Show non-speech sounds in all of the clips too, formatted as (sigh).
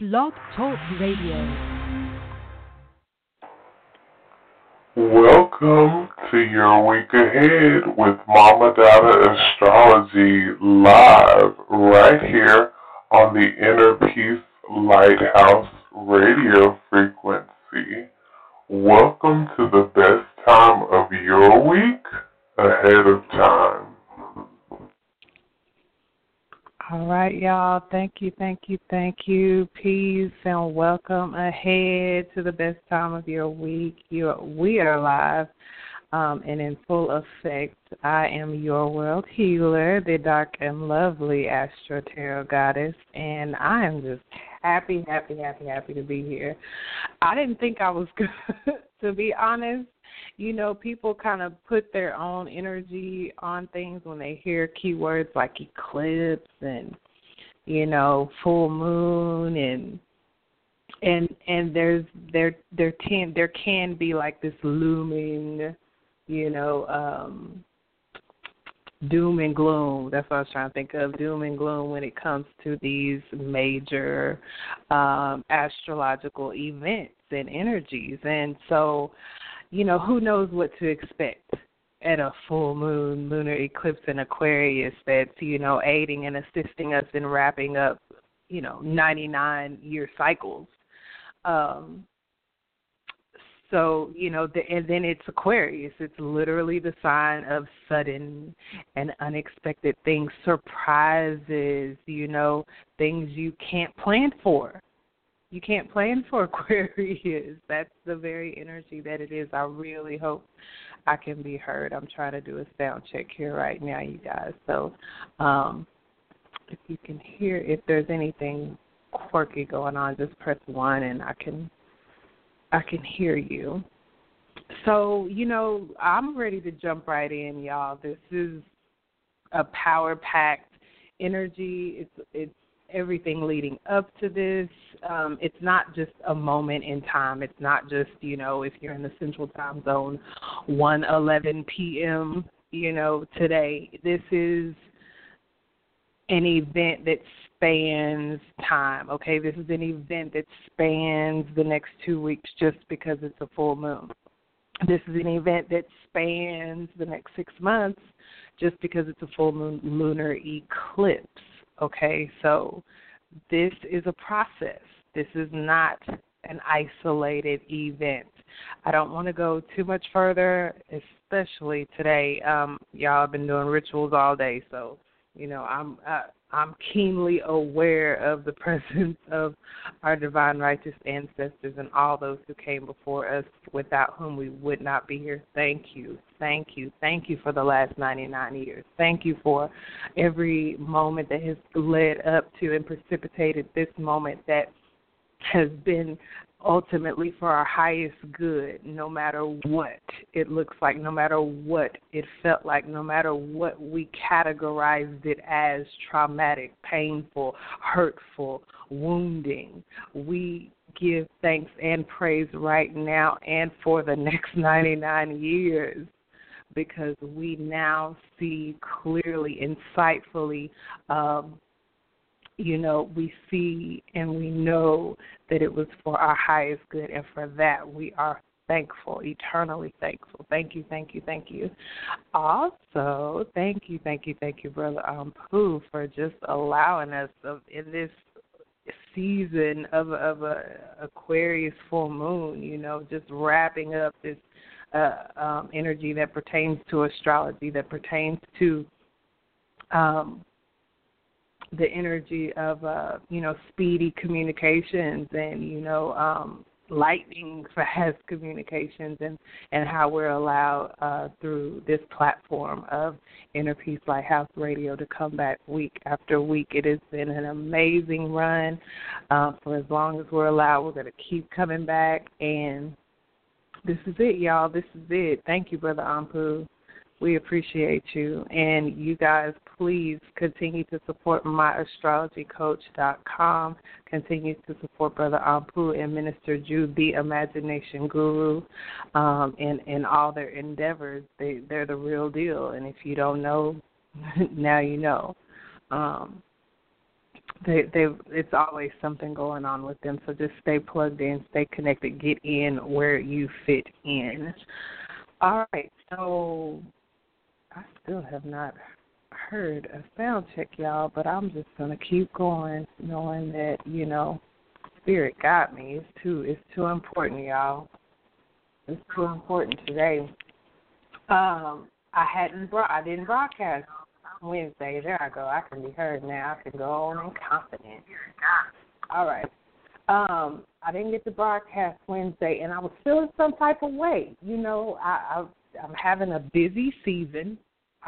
Blog Talk Radio. Welcome to your week ahead with Mama Dada AstroLove live right here on the Inner Peace Lighthouse radio frequency. Welcome to the best time of your week ahead of time. All right, y'all. Thank you, thank you, thank you. Peace and welcome ahead to the best time of your week. You, we are live um, and in full effect. I am your world healer, the dark and lovely Astro Tarot Goddess, and I am just happy, happy, happy, happy to be here. I didn't think I was (laughs) good, to be honest you know, people kind of put their own energy on things when they hear keywords like eclipse and you know, full moon and and and there's there there can there can be like this looming, you know, um doom and gloom. That's what I was trying to think of. Doom and gloom when it comes to these major um astrological events and energies. And so you know, who knows what to expect at a full moon lunar eclipse in Aquarius that's, you know, aiding and assisting us in wrapping up, you know, 99 year cycles. Um, so, you know, the, and then it's Aquarius. It's literally the sign of sudden and unexpected things, surprises, you know, things you can't plan for you can't plan for (laughs) Aquarius. That's the very energy that it is. I really hope I can be heard. I'm trying to do a sound check here right now, you guys. So, um, if you can hear, if there's anything quirky going on, just press one, and I can, I can hear you. So, you know, I'm ready to jump right in, y'all. This is a power packed energy. It's it's everything leading up to this. Um, it's not just a moment in time. It's not just you know if you're in the Central Time Zone, one eleven p.m. You know today. This is an event that spans time. Okay, this is an event that spans the next two weeks just because it's a full moon. This is an event that spans the next six months just because it's a full moon lunar eclipse Okay, so this is a process. This is not an isolated event. I don't want to go too much further, especially today. Um, y'all have been doing rituals all day, so you know I'm uh, I'm keenly aware of the (laughs) presence of our divine righteous ancestors and all those who came before us, without whom we would not be here. Thank you. Thank you. Thank you for the last 99 years. Thank you for every moment that has led up to and precipitated this moment that has been ultimately for our highest good, no matter what it looks like, no matter what it felt like, no matter what we categorized it as traumatic, painful, hurtful, wounding. We give thanks and praise right now and for the (laughs) next 99 years because we now see clearly, insightfully, um, you know, we see and we know that it was for our highest good, and for that we are thankful, eternally thankful. Thank you, thank you, thank you. Also, thank you, thank you, thank you, Brother um, Pooh, for just allowing us of, in this season of of a Aquarius full moon, you know, just wrapping up this uh, um, energy that pertains to astrology, that pertains to um, the energy of uh, you know speedy communications and you know um, lightning (laughs) fast communications and and how we're allowed uh, through this platform of Inner Peace Lighthouse Radio to come back week after week. It has been an amazing run. Uh, for as long as we're allowed, we're going to keep coming back and. This is it, y'all. This is it. Thank you, Brother Ampu. We appreciate you. And you guys, please continue to support myastrologycoach.com. Continue to support Brother Ampu and Minister Jude, the Imagination Guru, um, in, all their endeavors. They, they're the real deal. And if you don't know, (laughs) now you know. Um, they they it's always something going on with them. So just stay plugged in, stay connected, get in where you fit in. All right, so I still have not heard a sound check, y'all, but I'm just gonna keep going, knowing that you know, spirit got me. It's too it's too important, y'all. It's too important today. Um, I hadn't brought I didn't broadcast Wednesday. There I go. I can be heard now. I can go on and confident. All right. Um, I didn't get to broadcast Wednesday, and I was feeling some type of way. You know, I, I I'm having a busy season.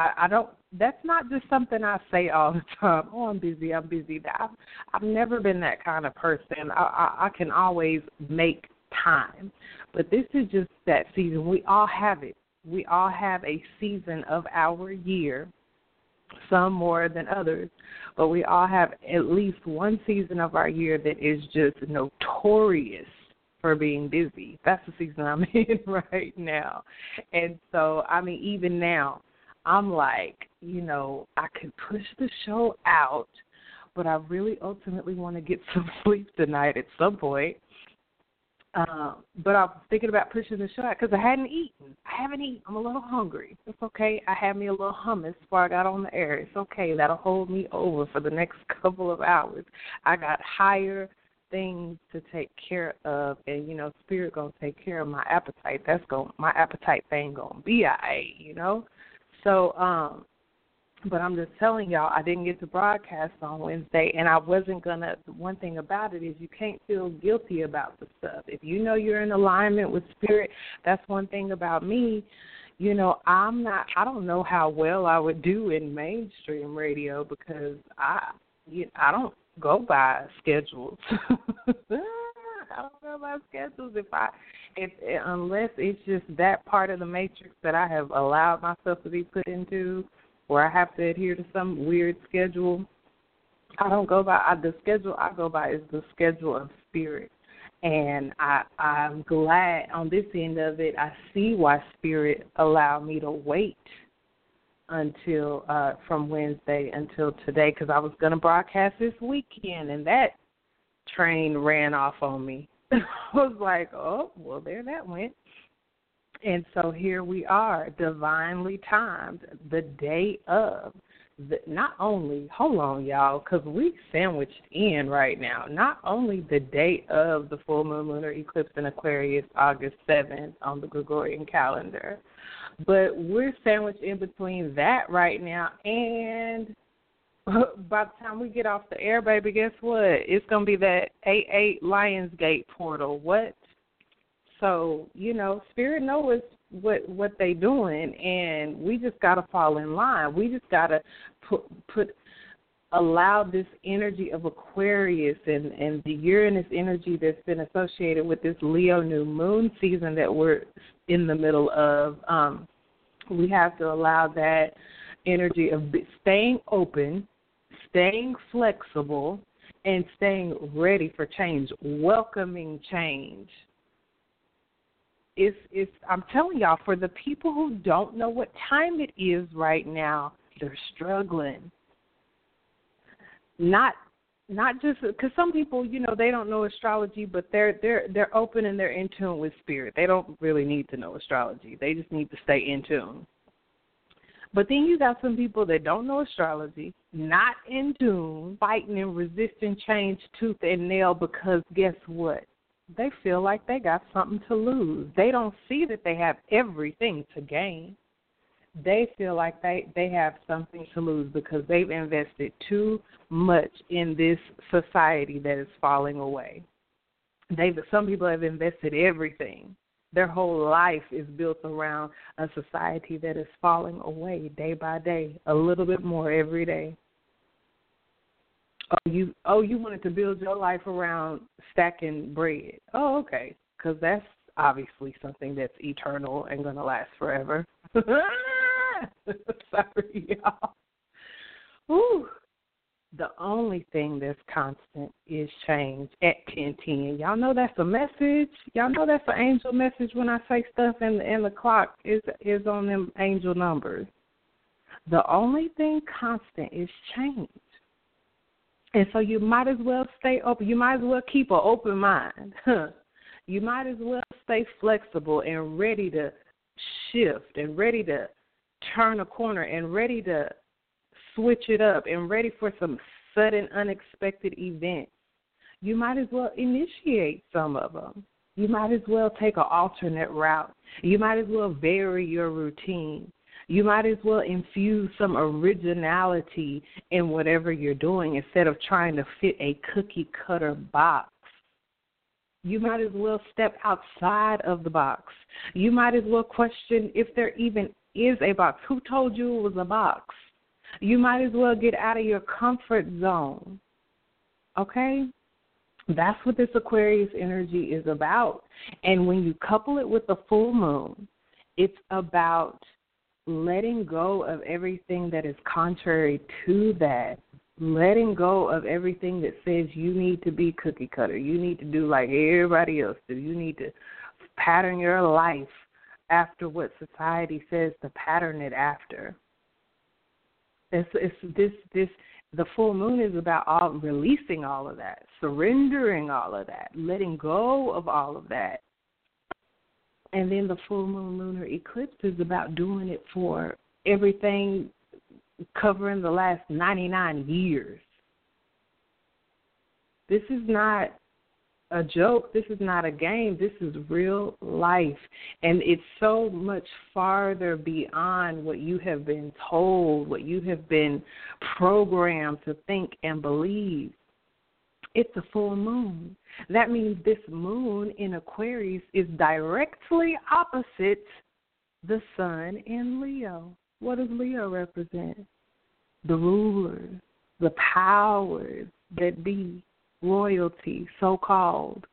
I, I don't. That's not just something I say all the time. Oh, I'm busy. I'm busy. I've I've never been that kind of person. I, I I can always make time, but this is just that season. We all have it. We all have a season of our year some more than others, but we all have at least one season of our year that is just notorious for being busy. That's the season I'm (laughs) in right now. And so, I mean, even now, I'm like, you know, I could push the show out, but I really ultimately want to get (laughs) some sleep tonight at some point. Um, but I'm thinking about pushing the show out because I hadn't eaten. I haven't eaten. I'm a little hungry. It's okay. I had me a little hummus before I got on the air. It's okay. That'll hold me over for the next (laughs) couple of hours. I got higher things to take care of, and you know, spirit gonna take care of my appetite. That's going my appetite thing gonna be I, you know. So um, but I'm just telling y'all, I didn't get to broadcast on Wednesday, and I wasn't gonna. One thing about it is you can't feel guilty about the stuff. If you know you're in alignment with spirit, that's one thing about me. You know, I'm not. I don't know how well I would do in mainstream radio because I, you, I don't go by schedules. (laughs) I don't go by schedules if I, if unless it's just that part of the matrix that I have allowed myself to be put into where I have to adhere to some weird schedule. I don't go by I, the schedule I go by is the schedule of spirit. And I I'm glad on this end of it I see why spirit allowed me to wait until uh from Wednesday until today cuz I was going to broadcast this weekend and that train ran off on me. (laughs) I was like, "Oh, well there that went." And so here we are, divinely timed, the day of. The, not only, hold on, y'all, because we sandwiched in right now. Not only the day of the full moon lunar eclipse in Aquarius, August 7th on the Gregorian calendar, but we're sandwiched in between that right now and (laughs) by the time we get off the air, baby, guess what? It's gonna be that eight eight Lionsgate portal. What? So you know, spirit knows what what they doing, and we just gotta fall in line. We just gotta put put allow this energy of Aquarius and and the Uranus energy that's been associated with this Leo new moon season that we're in the middle of. Um, we have to allow that energy of staying open, staying flexible, and staying ready for change, welcoming change it's it's I'm telling y'all for the people who don't know what time it is right now, they're struggling. Not not just because some people, you know, they don't know astrology, but they're they're they're open and they're in tune with spirit. They don't really need to know astrology. They just need to stay in tune. But then you got some people that don't know astrology, not in tune, fighting and resisting change tooth and nail because guess what? they feel like they got something to lose. They don't see that they have everything to gain. They feel like they they have something to lose because they've invested too much in this society that is falling away. They've some people have invested everything. Their whole life is built around a society that is falling away day by day, a little bit more every day. Oh, you oh you wanted to build your life around stacking bread. Oh, okay, because that's obviously something that's eternal and going to last forever. (laughs) Sorry, y'all. Ooh. The only thing that's constant is change at ten ten. Y'all know that's a message. Y'all know that's an angel message when I say stuff and and the clock is is on them angel numbers. The only thing constant is change And so you might as well stay open. You might as well keep an open mind. (laughs) you might as well stay flexible and ready to shift and ready to turn a corner and ready to switch it up and ready for some sudden unexpected events. You might as well initiate some of them. You might as well take an alternate route. You might as well vary your routine. You might as well infuse some originality in whatever you're doing instead of trying to fit a cookie cutter box. You might as well step outside of the box. You might as well question if there even is a box. Who told you it was a box? You might as well get out of your comfort zone. Okay? That's what this Aquarius energy is about. And when you couple it with the full moon, it's about letting go of everything that is contrary to that. Letting go of everything that says you need to be cookie cutter. You need to do like everybody else do. You need to pattern your life after what society says to pattern it after. It's, it's this this the full moon is about all releasing all of that, surrendering all of that, letting go of all of that. And then the full moon lunar eclipse is about doing it for everything covering the last 99 years. This is not a joke. This is not a game. This is real life. And it's so much farther beyond what you have been told, what you have been programmed to think and believe. It's a full moon. That means this moon in Aquarius is directly opposite the sun in Leo. What does Leo represent? The rulers, the powers that be royalty, so called.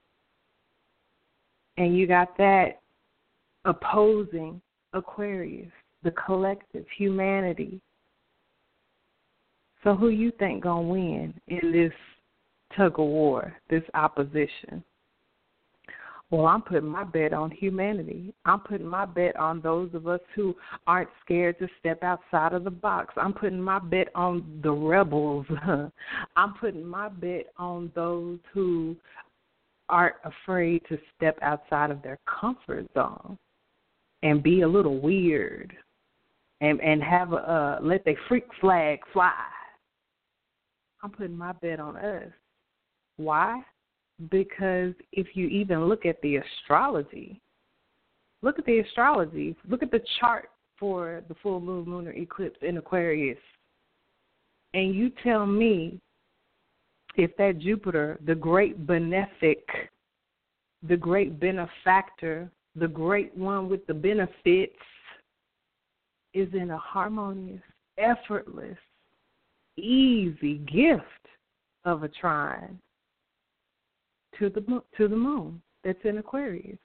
And you got that opposing Aquarius, the collective, humanity. So who you think gonna win in this tug of war, this opposition? Well, I'm putting my bet on humanity. I'm putting my bet on those of us who aren't scared to step outside of the box. I'm putting my bet on the rebels. (laughs) I'm putting my bet on those who aren't afraid to step outside of their comfort zone and be a little weird and and have a uh, let their freak flag fly. I'm putting my bet on us. Why? Because if you even look at the astrology, look at the astrology, look at the chart for the full moon lunar eclipse in Aquarius, and you tell me if that Jupiter, the great benefic, the great benefactor, the great one with the benefits, is in a harmonious, effortless, easy gift of a trine to the to the moon that's in Aquarius.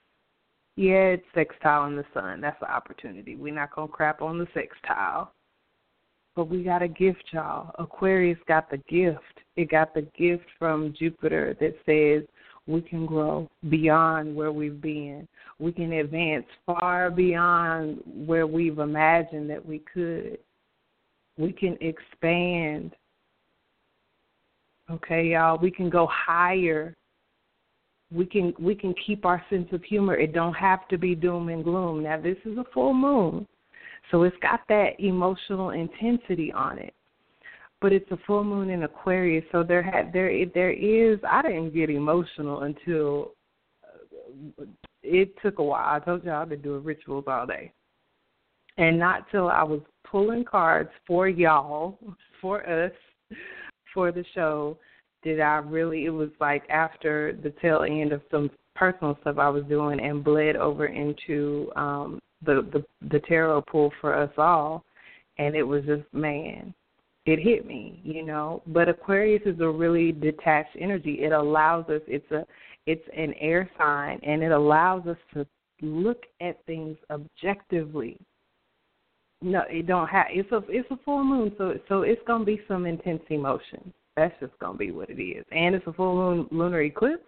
Yeah, it's sextile in the sun. That's an opportunity. We're not gonna crap on the sextile, but we got a gift, y'all. Aquarius got the gift. It got the gift from Jupiter that says we can grow beyond where we've been. We can advance far beyond where we've imagined that we could. We can expand. Okay, y'all. We can go higher we can we can keep our sense of humor. It don't have to be doom and gloom. Now this is a full moon, so it's got that emotional intensity on it. But it's a full moon in Aquarius, so there had there there is. I didn't get emotional until uh, it took a while. I told y'all I've been doing rituals all day, and not till I was pulling cards for y'all, (laughs) for us, for the show did I really? It was like after the tail end of some personal stuff I was doing and bled over into um the the the tarot pool for us all, and it was just man, it hit me, you know. But Aquarius is a really detached energy. It allows us. It's a it's an air sign, and it allows us to look at things objectively. No, it don't have. It's a it's a full moon, so so it's gonna be some intense emotion. That's just gonna be what it is. And it's a full moon lunar eclipse.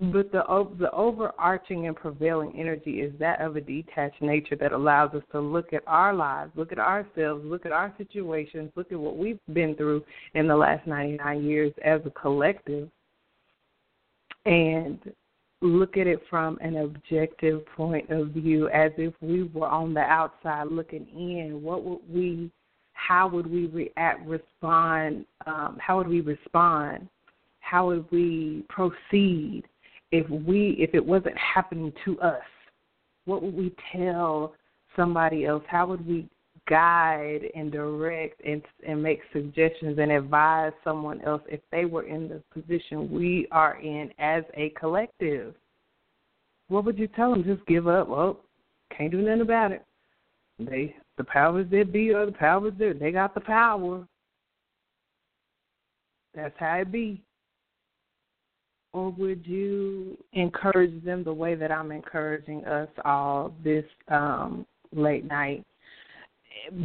But the the overarching and prevailing energy is that of a detached nature that allows us to look at our lives, look at ourselves, look at our situations, look at what we've been through in the last 99 years as a collective, and look at it from an objective point of view as if we were on the outside looking in. What would we, how would we react, respond, um, how would we respond? How would we proceed if we if it wasn't happening to us? What would we tell somebody else? How would we guide and direct and and make suggestions and advise someone else if they were in the position we are in as a collective. What would you tell them? Just give up? Well, can't do nothing about it. They the powers that be or the powers there. They got the power. That's how it be. Or would you encourage them the way that I'm encouraging us all this um, late night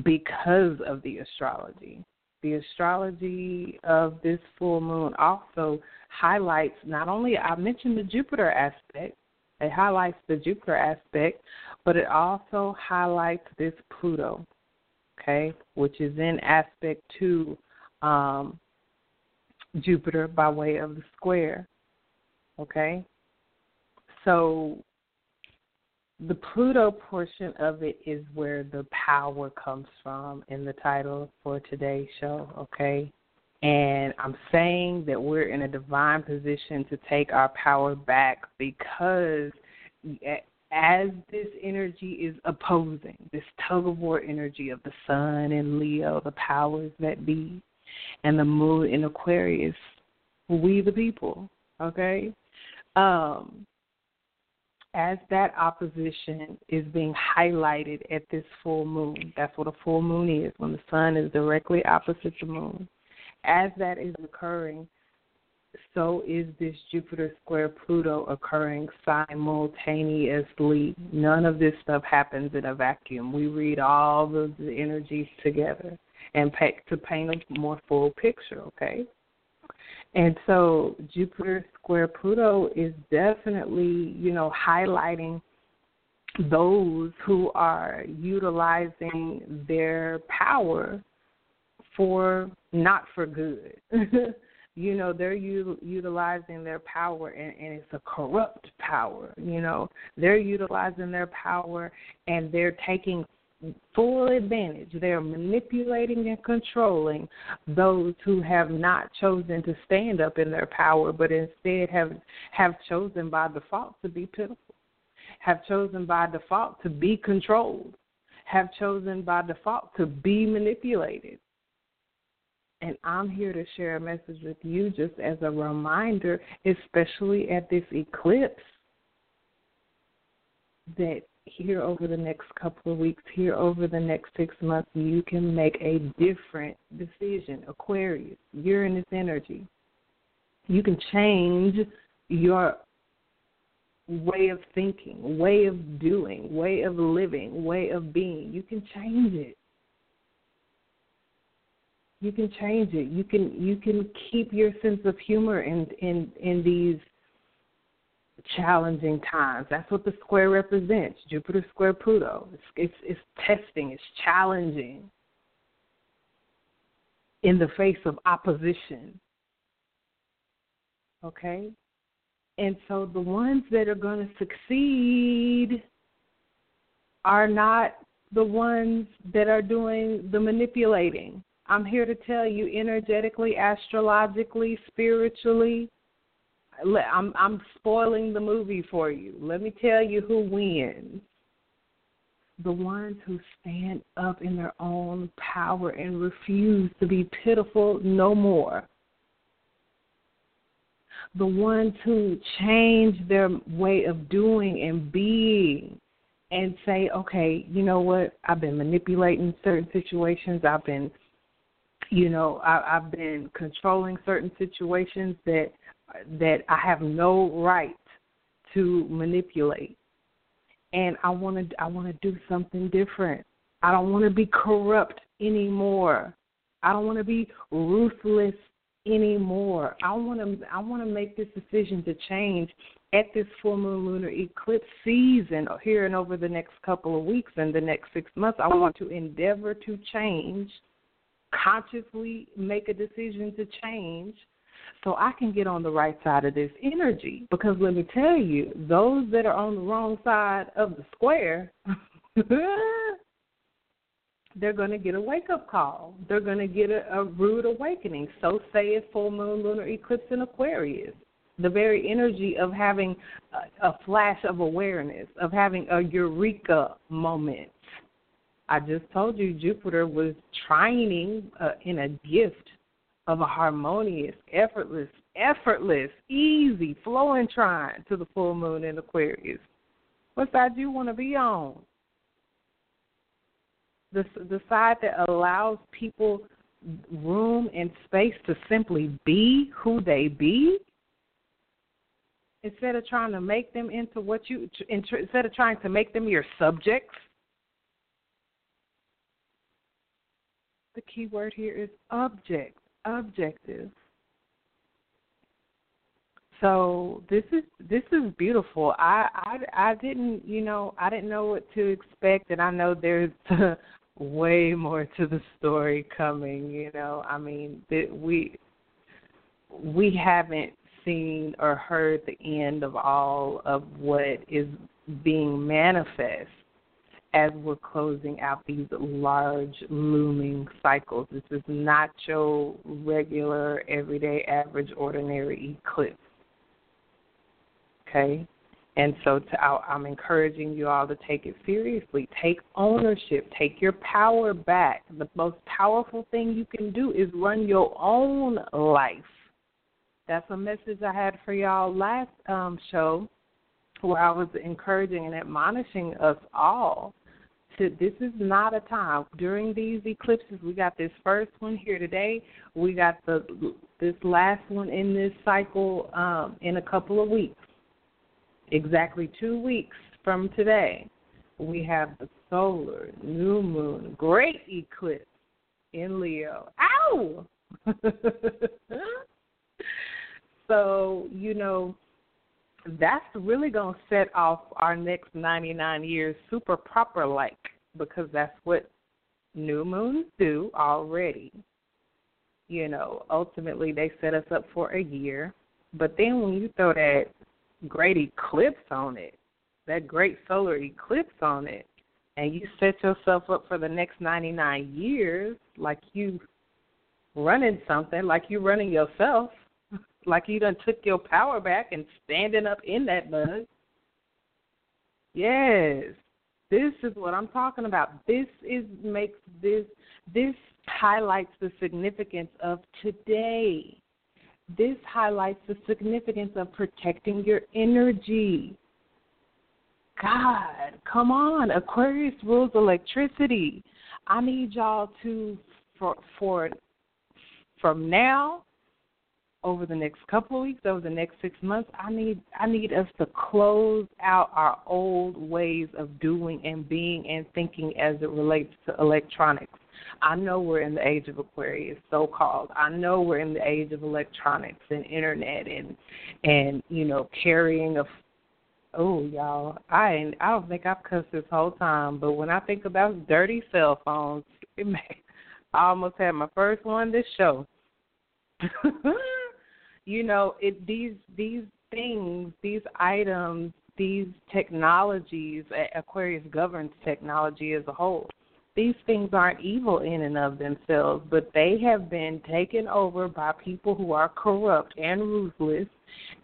because of the astrology. The astrology of this full moon also highlights not only I mentioned the Jupiter aspect, it highlights the Jupiter aspect, but it also highlights this Pluto, okay, which is in aspect to um, Jupiter by way of the square, okay. So the Pluto portion of it is where the power comes from in the title for today's show, okay? And I'm saying that we're in a divine position to take our power back because as this energy is opposing, this tug of war energy of the sun and Leo, the powers that be, and the moon in Aquarius, we the people, okay? Um, as that opposition is being highlighted at this full moon, that's what a full moon is, when the sun is directly opposite the moon. As that is occurring, so is this Jupiter square Pluto occurring simultaneously. None of this stuff happens in a vacuum. We read all of the energies together and to paint a more full picture, okay? And so Jupiter square Pluto is definitely, you know, highlighting those who are utilizing their power for not for good. (laughs) you know, they're u- utilizing their power and, and it's a corrupt power. You know, they're utilizing their power and they're taking full advantage. They're manipulating and controlling those who have not chosen to stand up in their power, but instead have have chosen by default to be pitiful, have chosen by default to be controlled, have chosen by default to be manipulated. And I'm here to share a message with you just as a reminder, especially at this eclipse, that here over the next couple of weeks, here over the next six months, you can make a different decision. Aquarius, Uranus energy. You can change your way of thinking, way of doing, way of living, way of being. You can change it. You can change it. You can you can keep your sense of humor in in in these challenging times. That's what the square represents. Jupiter square Pluto. It's, it's, it's testing. It's challenging in the face of opposition. Okay, and so the ones that are going to succeed are not the ones that are doing the manipulating. I'm here to tell you energetically, astrologically, spiritually, I'm I'm spoiling the movie for you. Let me tell you who wins. The ones who stand up in their own power and refuse to be pitiful no more. The ones who change their way of doing and being and say, okay, you know what? I've been manipulating certain situations. I've been, you know, I, I've been controlling certain situations that that I have no right to manipulate. And I want to I want to do something different. I don't want to be corrupt anymore. I don't want to be ruthless anymore. I want to I want to make this decision to change at this full moon lunar eclipse season here and over the next couple of weeks and the next 6 months. I want to endeavor to change, consciously make a decision to change so I can get on the right side of this energy because let me tell you, those that are on the wrong side of the square (laughs) they're going to get a wake up call. They're going to get a, a rude awakening. So say it full moon lunar eclipse in Aquarius. The very energy of having a, a flash of awareness, of having a eureka moment. I just told you Jupiter was trining uh, in a gift of a harmonious, effortless, effortless, easy, flowing trine to the full moon in Aquarius. What side do you want to be on? the the side that allows people room and space to simply be who they be instead of trying to make them into what you instead of trying to make them your subjects the key word here is object objective. So this is this is beautiful. I i i didn't you know i didn't know what to expect and i know there's (laughs) way more to the story coming. You know, I mean, that we we haven't seen or heard the end of all of what is being manifest as we're closing out these large looming cycles. This is not your regular, everyday, average, ordinary eclipse. Okay? And so to, I'm encouraging you all to take it seriously. Take ownership. Take your power back. The most powerful thing you can do is run your own life. That's a message I had for y'all last um, show where I was encouraging and admonishing us all to this is not a time during these eclipses. We got this first one here today. We got the this last one in this cycle um, in a couple of weeks exactly two weeks from today, we have the solar new moon great eclipse in Leo. Ow! (laughs) so, you know, that's really to set off our next 99 years super proper like because that's what new moons do already. You know, ultimately they set us up for a year. But then when you throw that great eclipse on it, that great solar eclipse on it, and you set yourself up for the next 99 years like you running something, like you running yourself, like you done took your power back and standing up in that mud. Yes, this is what I'm talking about. This is makes this this highlights the significance of today. This highlights the significance of protecting your energy. God, come on. Aquarius rules electricity. I need y'all to for for from now over the next couple of weeks, over the next six months, I need I need us to close out our old ways of doing and being and thinking as it relates to electronics. I know we're in the age of Aquarius, so called. I know we're in the age of electronics and internet and and you know carrying a. Oh y'all, I I don't think I've cussed this whole time, but when I think about dirty cell phones, it (laughs) may, I almost had my first one this show. (laughs) you know, it these these things, these items, these technologies, Aquarius governs technology as a whole these things aren't evil in and of themselves, but they have been taken over by people who are corrupt and ruthless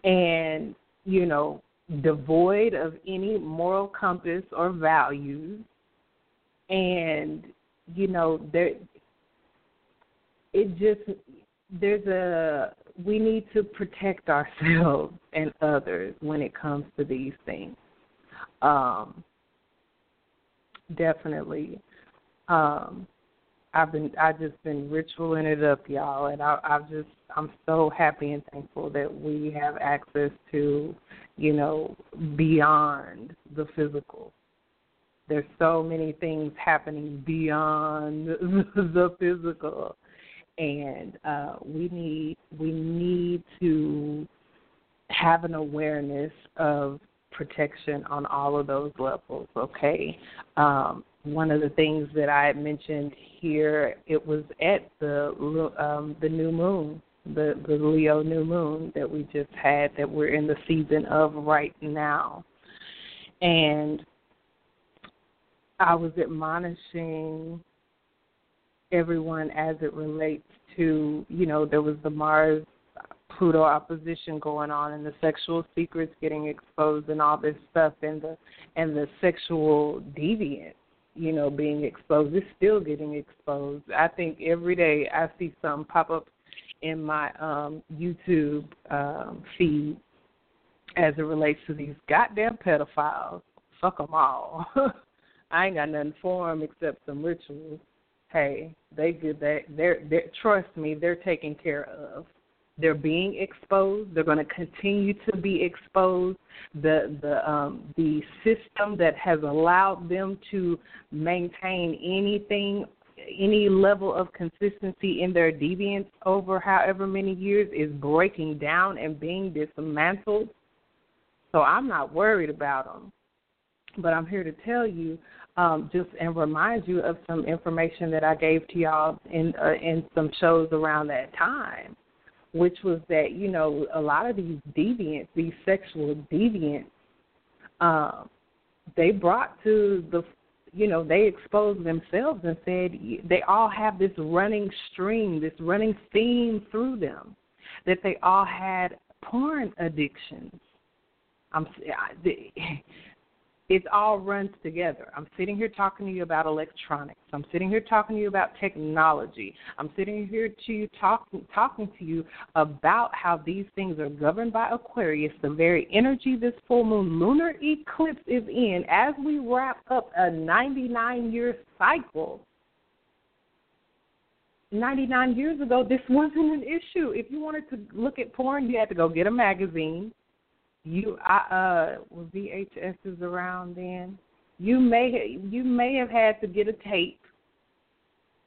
and, you know, devoid of any moral compass or values. And, you know, there it just there's a we need to protect ourselves (laughs) and others when it comes to these things. Um definitely um, I've been I just been ritualing it up, y'all, and I I've just I'm so happy and thankful that we have access to, you know, beyond the physical. There's so many things happening beyond (laughs) the physical. And uh, we need we need to have an awareness of protection on all of those levels. Okay, um, one of the things that I mentioned here, it was at the um, the new moon, the the Leo new moon that we just had, that we're in the season of right now, and I was admonishing everyone as it relates to, you know, there was the Mars Pluto opposition going on and the sexual secrets getting exposed and all this stuff and the and the sexual deviance, you know, being exposed. It's still getting exposed. I think every day I see some pop up in my um YouTube um feed as it relates to these goddamn pedophiles. Fuck them all. (laughs) I ain't got nothing for them except some rituals. Hey, they did that. They're, they're trust me, they're taken care of. They're being exposed. They're going to continue to be exposed. The the um, the system that has allowed them to maintain anything, any level of consistency in their deviance over however many years is breaking down and being dismantled. So I'm not worried about them. But I'm here to tell you um, just and remind you of some information that I gave to y'all in uh, in some shows around that time, which was that you know a lot of these deviants, these sexual deviants, um, they brought to the you know they exposed themselves and said they all have this running stream, this running theme through them, that they all had porn addictions. I'm (laughs) it all runs together. I'm sitting here talking to you about electronics. I'm sitting here talking to you about technology. I'm sitting here to you talking talking to you about how these things are governed by Aquarius, the very energy this full moon lunar eclipse is in as we wrap up a 99 year cycle. 99 years ago, this wasn't an issue. If you wanted to look at porn, you had to go get a magazine you I uh was is around then. You may you may have had to get a tape,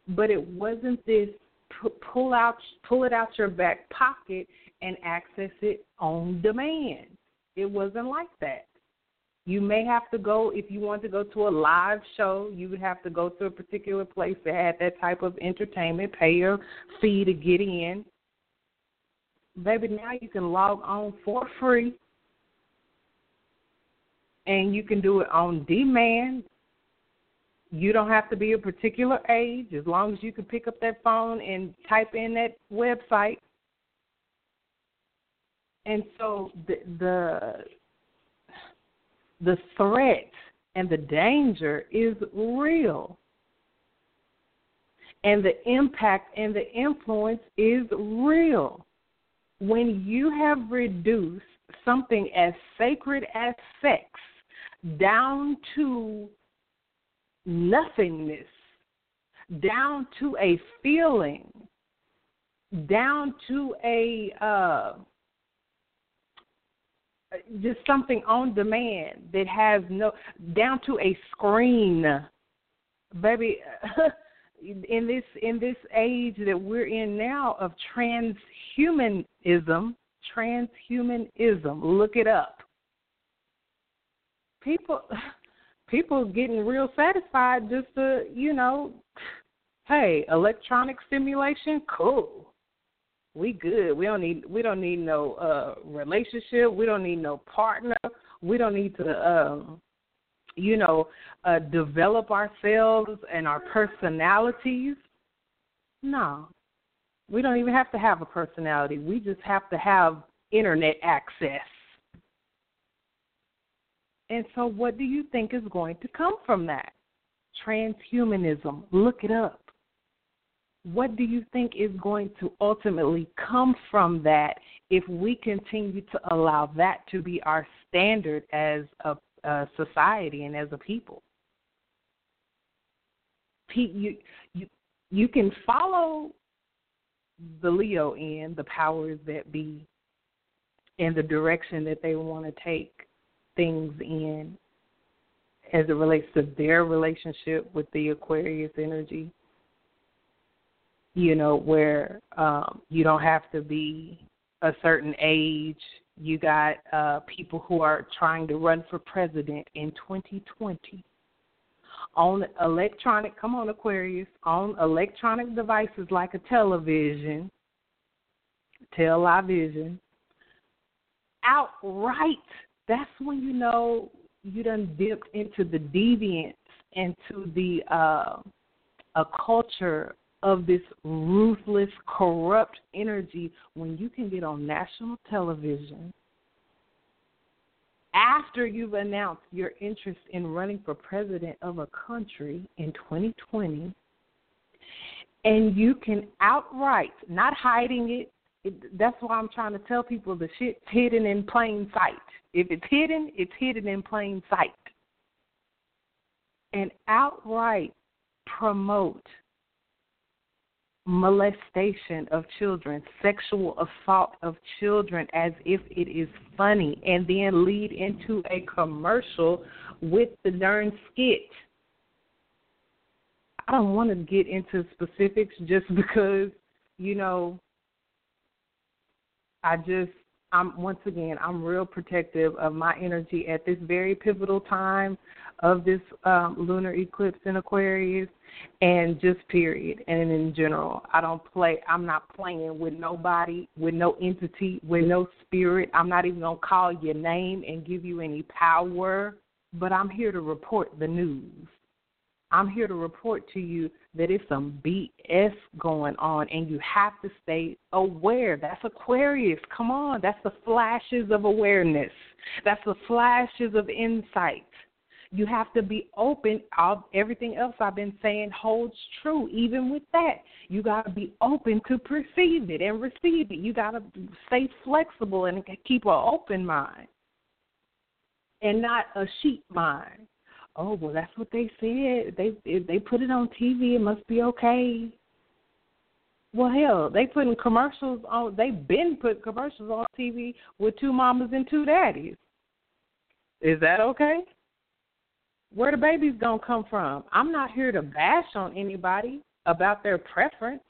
but it wasn't this pull out pull it out your back pocket and access it on demand. It wasn't like that. You may have to go if you want to go to a live show. You would have to go to a particular place that had that type of entertainment, pay your fee to get in. Baby, now you can log on for free and you can do it on demand. You don't have to be a particular age as long as you can pick up that phone and type in that website. And so the the, the threat and the danger is real. And the impact and the influence is real. When you have reduced something as sacred as sex down to nothingness, down to a feeling, down to a uh, just something on demand that has no down to a screen, baby. (laughs) in this in this age that we're in now of transhumanism, transhumanism, look it up people (sighs) people getting real satisfied just to you know hey electronic stimulation cool. We good. We don't need we don't need no uh relationship. We don't need no partner. We don't need to um you know uh develop ourselves and our personalities. No. We don't even have to have a personality. We just have to have internet access and so, what do you think is going to come from that? Transhumanism. Look it up. What do you think is going to ultimately come from that if we continue to allow that to be our standard as a, a society and as a people? You, you, you can follow the Leo in the powers that be in the direction that they want to take things in as it relates to their relationship with the Aquarius energy. you know, where um, you don't have to be a certain age. You got uh, people who are trying to run for president in 2020 on electronic, come on, Aquarius, on electronic devices like a television, television, outright. That's when you know you done dipped into the deviance, into the uh, a culture of this ruthless, corrupt energy when you can get on national television after you've announced your interest in running for president of a country in 2020 and you can outright not hiding it, it that's why I'm trying to tell people the shit's hidden in plain sight. If it's hidden, it's hidden in plain sight. And outright promote molestation of children, sexual assault of children as if it is funny, and then lead into a commercial with the darn skit. I don't want to get into specifics just (laughs) because, you know, I just I'm once again I'm real protective of my energy at this very pivotal time of this um, lunar eclipse in Aquarius, and just period. And in general, I don't play. I'm not playing with nobody, with no entity, with no spirit. I'm not even gonna call your name and give you any power. But I'm here to report the news. I'm here to report to you that it's some BS going on and you have to stay aware. That's Aquarius. Come on. That's the flashes of awareness. That's the flashes of insight. You have to be open. All, everything else I've been saying holds true. Even with that, you got to be open to perceive it and receive it. You got to stay flexible and keep an open mind and not a sheep mind. Oh well, that's what they said. They they put it on TV, it must be okay. Well, hell, they putting commercials on. They've been putting commercials on TV with two mamas and two daddies. Is that okay? where the babies gonna come from. I'm not here to bash on anybody about their preference.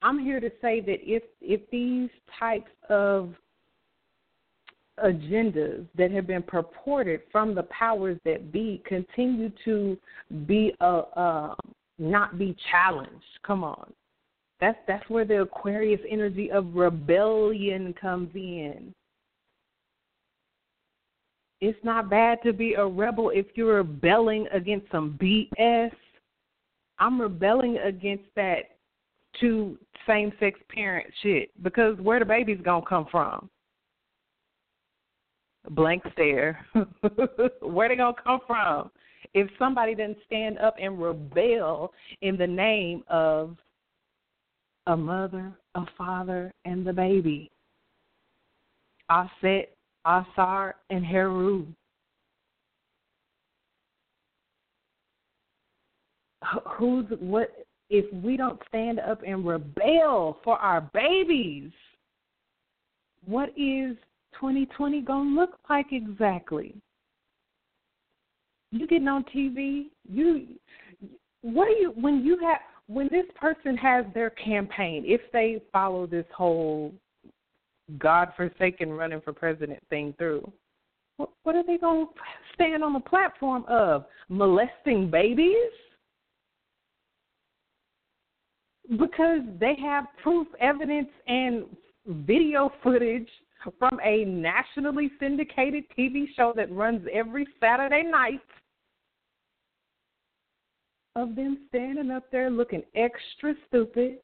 I'm here to say that if if these types of agendas that have been purported from the powers that be continue to be uh, uh, not be challenged. Come on, that's that's where the Aquarius energy of rebellion comes in. It's not bad to be a rebel if you're rebelling against some BS. I'm rebelling against that two same sex parent shit because where the baby's gonna come from? Blank stare. (laughs) where they gonna come from? If somebody doesn't stand up and rebel in the name of a mother, a father, and the baby. Aset Asar, and Heru. Who's what? If we don't stand up and rebel for our babies, what is 2020 gonna look like exactly? You getting on TV? You what do you when you have when this person has their campaign? If they follow this whole God-forsaken running for president thing through, what, what are they going to stand on the platform of? Molesting babies? Because they have proof, evidence, and video footage from a nationally syndicated TV show that runs every Saturday night of them standing up there looking extra stupid,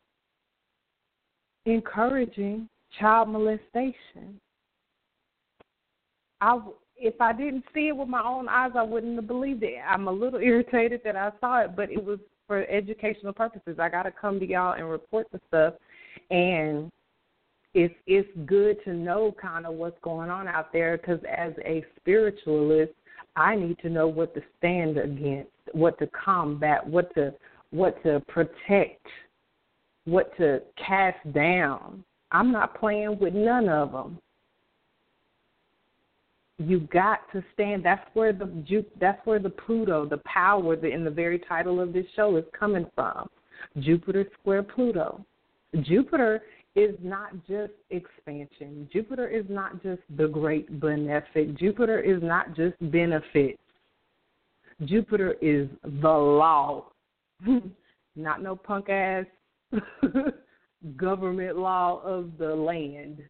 encouraging child molestation. I if I didn't see it with my own eyes, I wouldn't have believed it. I'm a little (laughs) irritated that I saw it, but it was for educational purposes. I got to come to y'all and report the stuff, and it's it's good to know kind of what's going on out there because as a spiritualist, I need to know what to stand against, what to combat, what to what to protect, what to cast down. I'm not playing with none of them. You got to stand. That's where the that's where the Pluto, the power in the very title of this show is coming from. Jupiter square Pluto. Jupiter is not just expansion. Jupiter is not just the great benefic. Jupiter is not just benefits. Jupiter is the law. (laughs) not no punk ass (laughs) government law of the land.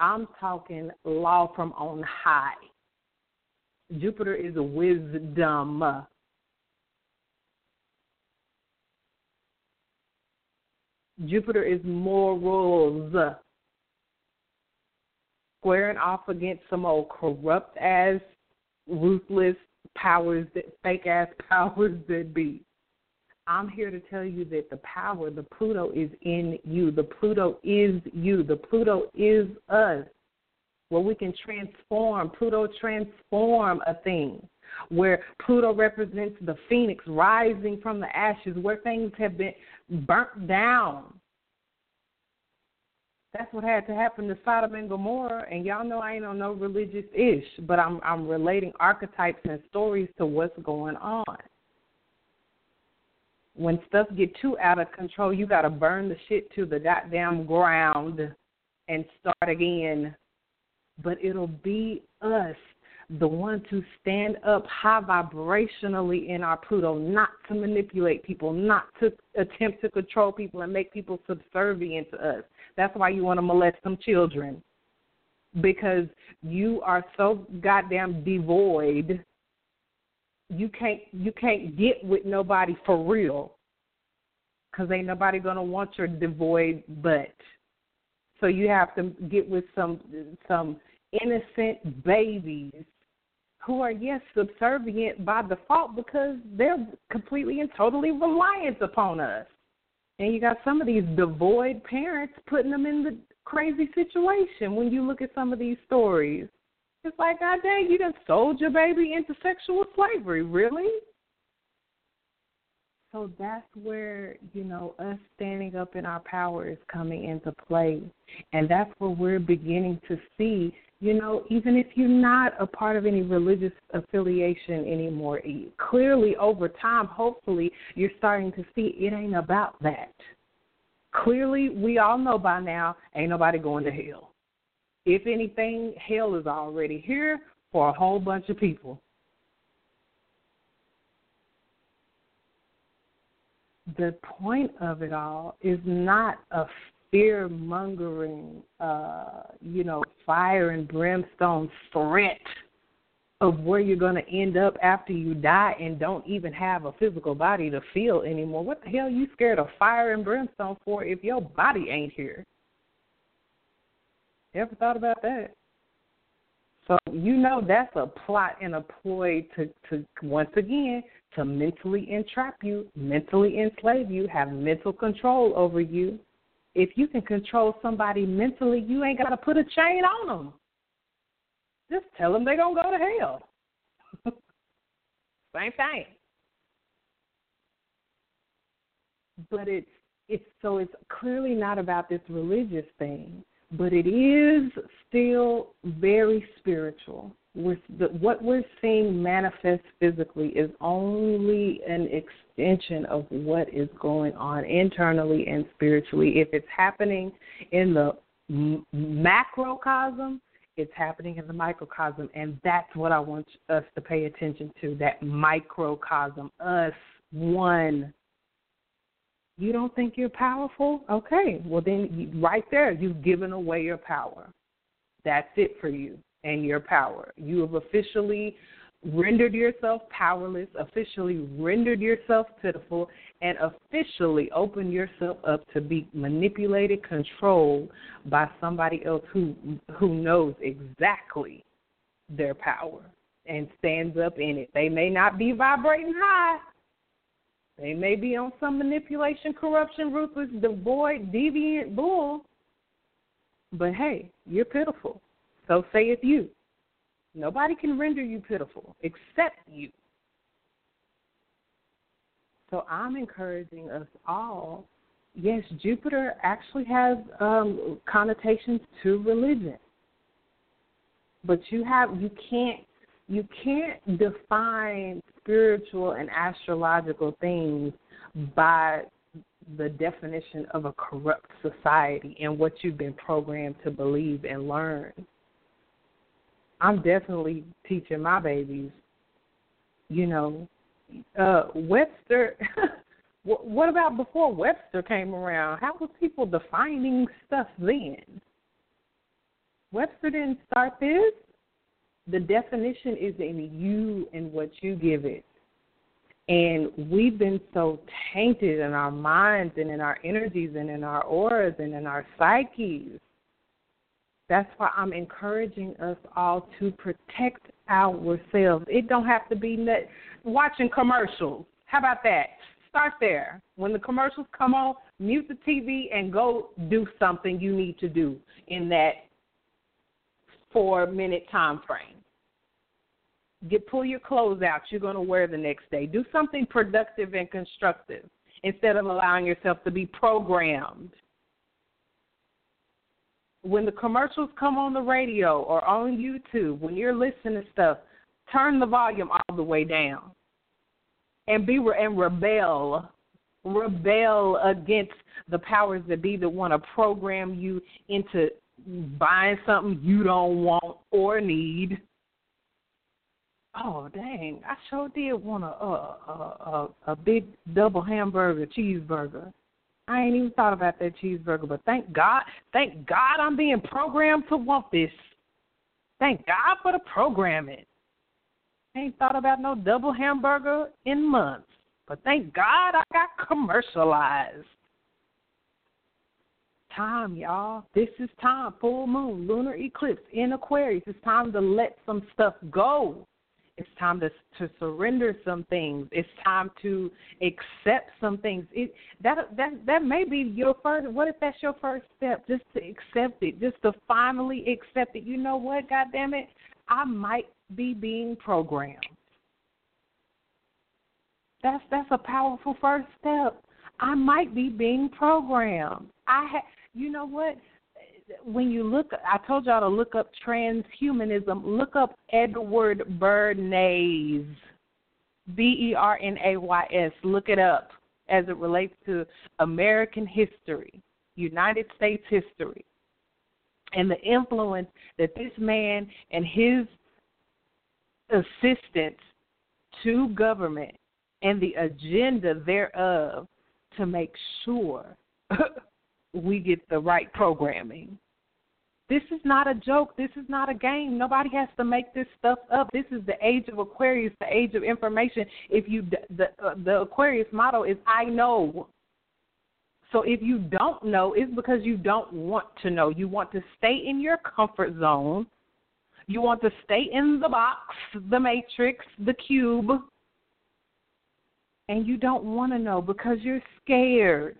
I'm talking law from on high. Jupiter is wisdom. Jupiter is morals. Squaring off against some old corrupt ass, ruthless powers that fake ass (laughs) powers that be. I'm here to tell you that the power, the Pluto is in you. The Pluto is you. The Pluto is us. Where we can transform, Pluto transform a thing. Where Pluto represents the phoenix rising from the ashes, where things have been burnt down. That's what had to happen to Sodom and Gomorrah, and y'all know I ain't on no religious ish, but I'm I'm relating archetypes and stories to what's going on. When stuff get too out of control, you gotta burn the shit to the goddamn ground and start again. But it'll be us the ones who stand up high vibrationally in our Pluto, not to manipulate people, not to attempt to control people and make people subservient to us. That's why you want to molest some children. Because you are so goddamn devoid you can't you can't get with nobody for real because ain't nobody gonna want your devoid butt. So you have to get with some some innocent babies who are yes subservient by default because they're completely and totally reliant upon us. And you got some of these devoid parents putting them in the crazy situation when you look at some of these stories. It's like, God dang, you done sold your baby into sexual slavery, really? So that's where, you know, us standing up in our power is coming into play. And that's where we're beginning to see you know, even if you're not a part of any religious affiliation anymore, clearly over time, hopefully, you're starting to see it ain't about that. Clearly, we all know by now, ain't nobody going to hell. If anything, hell is already here for a whole bunch of people. The point of it all is not a fear mongering, uh, you know, fire and brimstone threat of where you're going to end up after you die and don't even have a physical body to feel anymore. What the hell are you scared of fire and brimstone for if your body ain't here? Ever thought about that? So you know that's a plot and a ploy to, to once again to mentally entrap you, mentally enslave you, have mental control over you, if you can control somebody mentally, you ain't got to put a chain on them. Just tell them they're going to go to hell. (laughs) Same thing. But it's it's so it's clearly not about this religious thing, but it is still very spiritual we're, the, what we're seeing manifest physically is only an extension of what is going on internally and spiritually. If it's happening in the m- macrocosm, it's happening in the microcosm, and that's what I want us to pay attention to that microcosm, us, one. You don't think you're powerful? Okay, well, then right there, you've given away your power. That's it for you and your power. You have officially rendered yourself powerless, officially rendered yourself pitiful, and officially opened yourself up to be manipulated, controlled by somebody else who who knows exactly their power and stands up in it. They may not be vibrating high. They may be on some manipulation, corruption, ruthless, devoid, deviant bull. But hey, you're pitiful. So saith you. Nobody can render you pitiful except you. So I'm encouraging us all. Yes, Jupiter actually has um, connotations to religion, but you have you can't you can't define spiritual and astrological things by the definition of a corrupt society and what you've been programmed to believe and learn. I'm definitely teaching my babies, you know, uh, Webster. (laughs) what about before Webster came around? How was people defining stuff then? Webster didn't start this. The definition is in you and what you give it. And we've been so tainted in our minds and in our energies and in our auras and in our psyches. That's why I'm encouraging us all to protect ourselves. It don't have to be net, watching commercials. How about that? Start there. When the commercials come on, mute the TV and go do something you need to do in that four minute time frame. Get pull your clothes out you're going to wear the next day. Do something productive and constructive instead of allowing yourself to be programmed. When the commercials come on the radio or on YouTube, when you're listening to stuff, turn the volume all the way down and be and rebel rebel against the powers that be that want to program you into buying something you don't want or need Oh dang! I sure did want a a a, a big double hamburger cheeseburger. I ain't even thought about that cheeseburger, but thank God, thank God I'm being programmed to want this. Thank God for the programming. ain't thought about no double hamburger in months, but thank God I got commercialized. Time, y'all. This is time. Full moon, lunar eclipse in Aquarius. It's time to let some stuff go. It's time to to surrender some things. It's time to accept some things. It that that that may be your first. What if that's your first step? Just to accept it. Just to finally accept it. You know what? God damn it, I might be being programmed. That's that's a powerful first step. I might be being programmed. I ha- you know what? When you look, I told y'all to look up transhumanism. Look up Edward Bernays, B E R N A Y S. Look it up as it relates to American history, United States history, and the influence that this man and his assistants to government and the agenda thereof to make sure (laughs) we get the right programming. This is not a joke. This is not a game. Nobody has to make this stuff up. This is the age of Aquarius, the age of information. If you the uh, the Aquarius motto is I know. So if you don't know, it's because you don't want to know. You want to stay in your comfort zone. You want to stay in the box, the matrix, the cube. And you don't want to know because you're scared.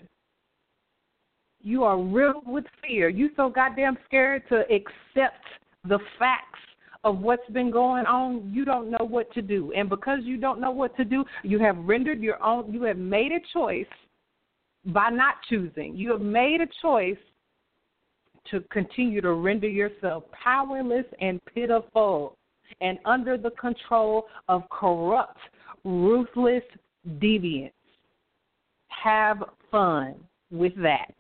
You are riddled with fear. You so goddamn scared to accept the facts of what's been going on, you don't know what to do. And because you don't know what to do, you have rendered your own you have made a choice by not choosing. You have made a choice to continue to render yourself powerless and pitiful and under the control of corrupt, ruthless deviants. Have fun with that.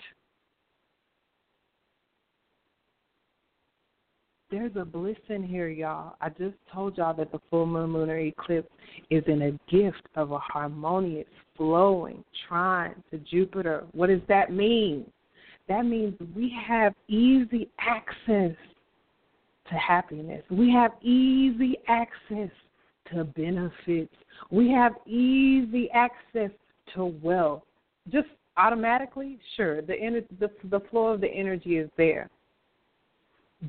There's a bliss in here, y'all. I just told y'all that the full moon lunar eclipse is in a gift of a harmonious, flowing trine to Jupiter. What does that mean? That means we have easy access to happiness. We have easy access to benefits. We have easy access to wealth. Just automatically, sure, the, the the flow of the energy is there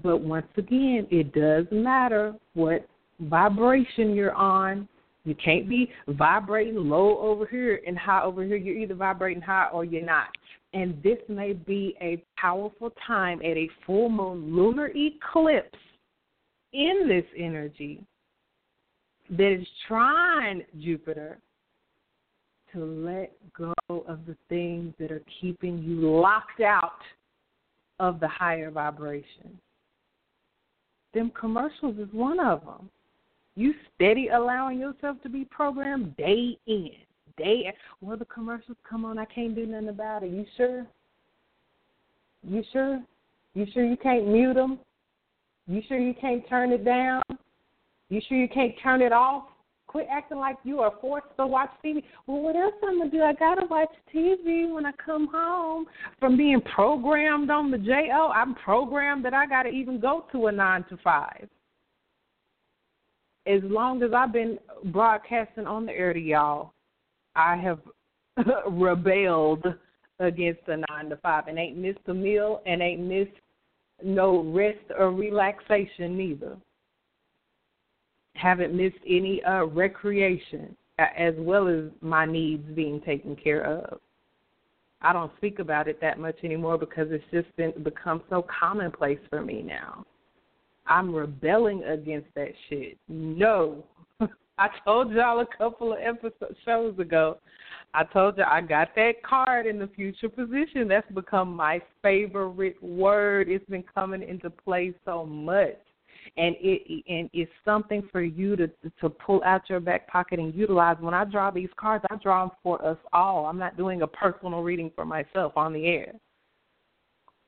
but once again, it does matter what vibration you're on. You can't be vibrating low over here and high over here. You're either vibrating high or you're not. And this may be a powerful time at a full moon lunar eclipse in this energy that is trine Jupiter to let go of the things that are keeping you locked out of the higher vibration them commercials is one of them. You steady allowing yourself to be programmed day in, day. Well, the commercials come on. I can't do nothing about it. You sure? You sure? You sure you can't mute them? You sure you can't turn it down? You sure you can't turn it off? Quit acting like you are forced to watch TV. Well, what else I'm gonna do? I gotta watch TV when I come home from being programmed on the JO. I'm programmed that I gotta even go to a nine to five. As long as I've been broadcasting on the air to y'all, I have (laughs) rebelled against the nine to five and ain't missed a meal and ain't missed no rest or relaxation neither. Haven't missed any uh, recreation as well as my needs being taken care of. I don't speak about it that much anymore because it's just been become so commonplace for me now. I'm rebelling against that shit. No. (laughs) I told y'all a couple of episodes shows ago I told you I got that card in the future position. That's become my favorite word. It's been coming into play so much. And it and it's something for you to to pull out your back pocket and utilize. When I draw these cards, I draw them for us all. I'm not doing a personal reading for myself on the air.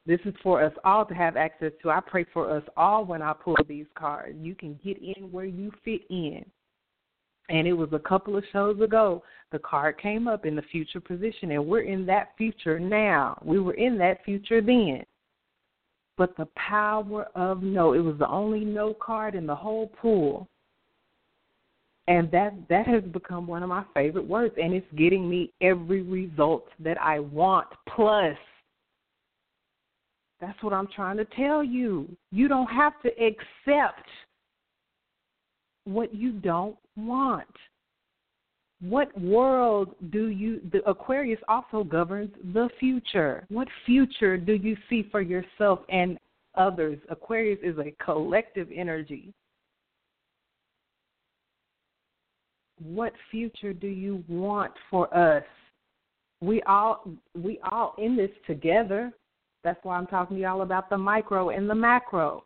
This is for us all to have access to. I pray for us all when I pull these cards. You can get in where you fit in. And it was a couple of shows ago, the card came up in the future position, and we're in that future now. We were in that future then. But the power of no, it was the only no card in the whole pool. And that that has become one of my favorite words, and it's getting me every result that I want. Plus, that's what I'm trying to tell you. You don't have to accept what you don't want. What world do you, the Aquarius also governs the future. What future do you see for yourself and others? Aquarius is a collective energy. What future do you want for us? We all we all in this together. That's why I'm talking to y'all about the micro and the macro.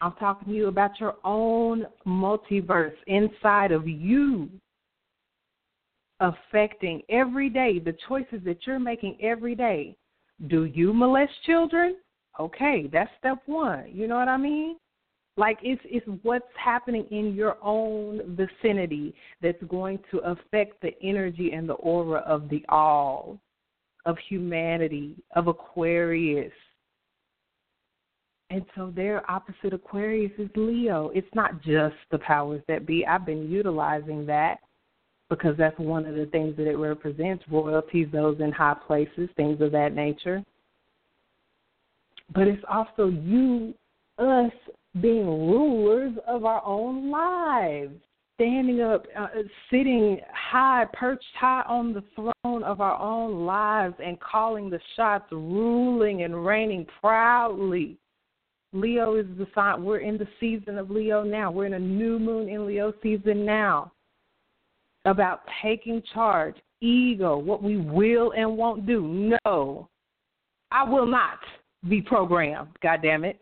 I'm talking to you about your own multiverse inside of you affecting every day the choices that you're making every day. Do you molest children? Okay, that's step one. You know what I mean? Like it's it's what's happening in your own vicinity that's going to affect the energy and the aura of the all, of humanity, of Aquarius. And so their opposite Aquarius is Leo. It's not just the powers that be. I've been utilizing that because that's one of the things that it represents royalties, those in high places, things of that nature. But it's also you, us, being rulers of our own lives, standing up, uh, sitting high, perched high on the throne of our own lives and calling the shots, ruling and reigning proudly Leo is the sign. We're in the season of Leo now. We're in a new moon in Leo season now. About taking charge, ego, what we will and won't do. No, I will not be programmed. God damn it,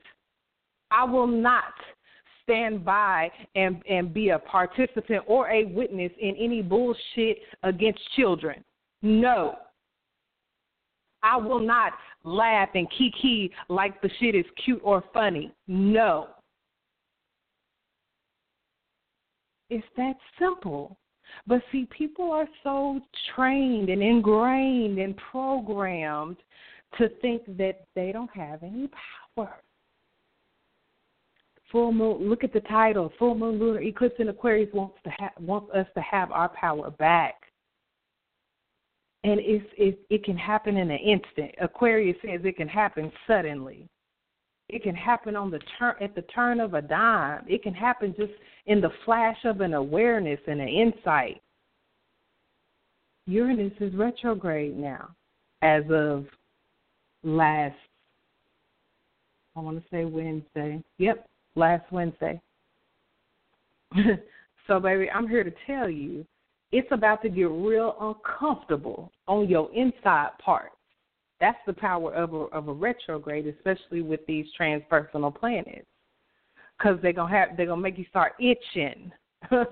I will not stand by and and be a participant or a witness in any bullshit against children. No, I will not laugh and kiki like the shit is cute or funny. No. It's that simple. But see, people are so trained and ingrained and programmed to think that they don't have any power. Full moon. Look at the title. Full moon, lunar eclipse in Aquarius wants to ha- wants us to have our power back and it's, it it can happen in an instant. Aquarius says it can happen suddenly. It can happen on the turn at the turn of a dime. It can happen just in the flash of an awareness and an insight. Uranus is retrograde now, as of last. I want to say Wednesday. Yep, last Wednesday. (laughs) so, baby, I'm here to tell you it's about to get real uncomfortable on your inside part. That's the power of a, of a retrograde, especially with these transpersonal planets, because they're gonna have they're gonna make you start itching. (laughs)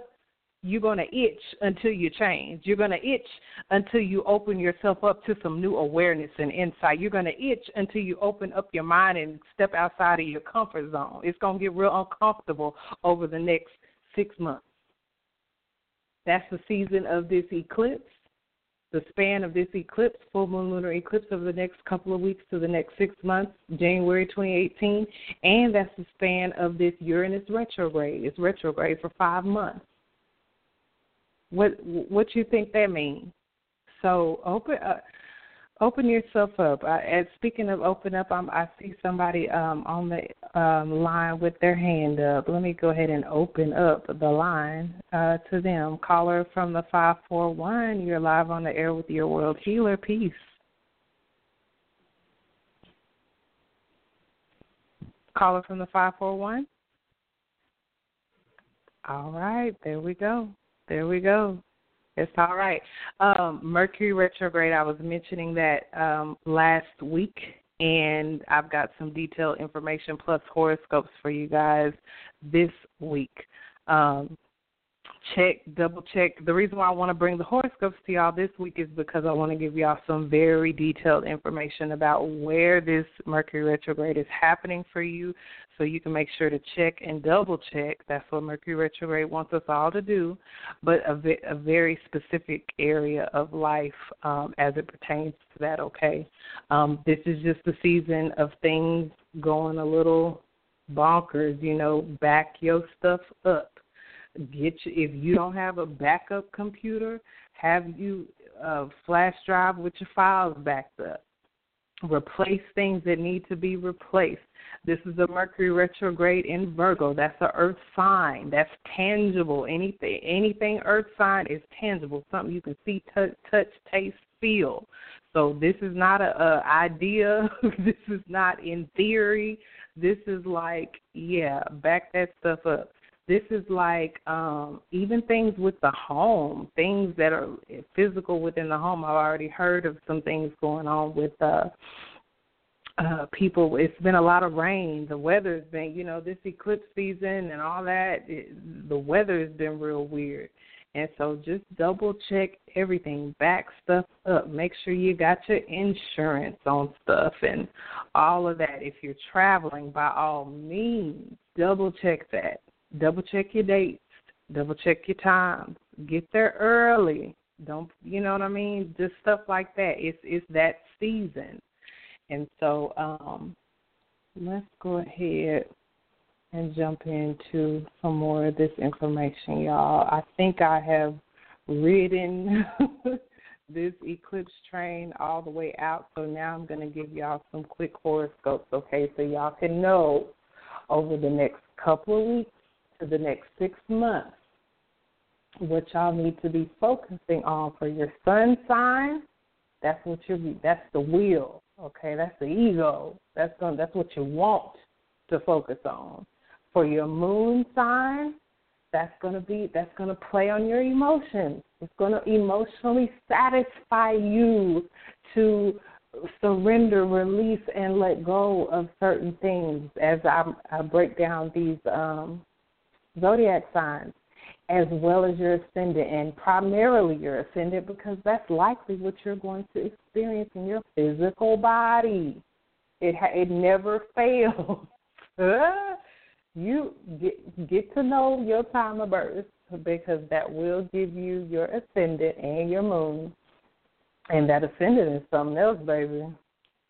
you're to itch until you change. You're to itch until you open yourself up to some new awareness and insight. You're to itch until you open up your mind and step outside of your comfort zone. It's to get real uncomfortable over the next six months. That's the season of this eclipse. The span of this eclipse, full moon lunar eclipse, over the next couple of weeks to the next six months, January 2018, and that's the span of this Uranus retrograde. It's retrograde for five months. What what you think that means? So open uh, open yourself up. I, and speaking of open up, I'm, I see somebody um, on the um, line with their hand up. Let me go ahead and open up the line uh, to them. Caller from the five four one. You're live on the air with your world healer. Peace. Caller from the five four one. All right, there we go. There we go. It's all right. Um, Mercury retrograde, I was mentioning that um, last week, and I've got some detailed information plus horoscopes for you guys this week. Um, check, double check. The reason why I want to bring the horoscopes to y'all this week is because I want to give y'all some very detailed information about where this Mercury retrograde is happening for you so you can make sure to check and double check. That's what Mercury retrograde wants us all to do, but a, a very specific area of life um, as it pertains to that, okay? Um, this is just the season of things going a little bonkers, you know, back your stuff up Get you, if you don't have a backup computer, have you a flash drive with your files backed up. Replace things that need to be replaced. This is a Mercury retrograde in Virgo. That's a Earth sign. That's tangible. Anything, anything Earth sign is tangible. Something you can see, touch, touch taste, feel. So this is not a, a idea. (laughs) this is not in theory. This is like, yeah, back that stuff up. This is like um, even things with the home, things that are physical within the home. I've already heard of some things going on with uh, uh, people. It's been a lot of rain. The weather's been, you know, this eclipse season and all that. It, the weather has been real weird. And so just double check everything, back stuff up. Make sure you got your insurance on stuff and all of that. If you're traveling, by all means, double check that double check your dates, double check your times, get there early. Don't you know what I mean? Just stuff like that. It's it's that season. And so um let's go ahead and jump into some more of this information, y'all. I think I have ridden (laughs) this eclipse train all the way out, so now I'm going to give y'all some quick horoscopes, okay, so y'all can know over the next couple of weeks to the next six months, what y'all need to be focusing on for your sun sign, that's what you that's the wheel. Okay, that's the ego. That's going that's what you want to focus on. For your moon sign, that's going to be that's going to play on your emotions. It's going to emotionally satisfy you to surrender, release, and let go of certain things. As I, I break down these um, zodiac signs as well as your ascendant, and primarily your ascendant because that's likely what you're going to experience in your physical body. It ha- it never (laughs) fails. (laughs) you get get to know your time of birth because that will give you your ascendant and your moon, and that ascendant is something else, baby.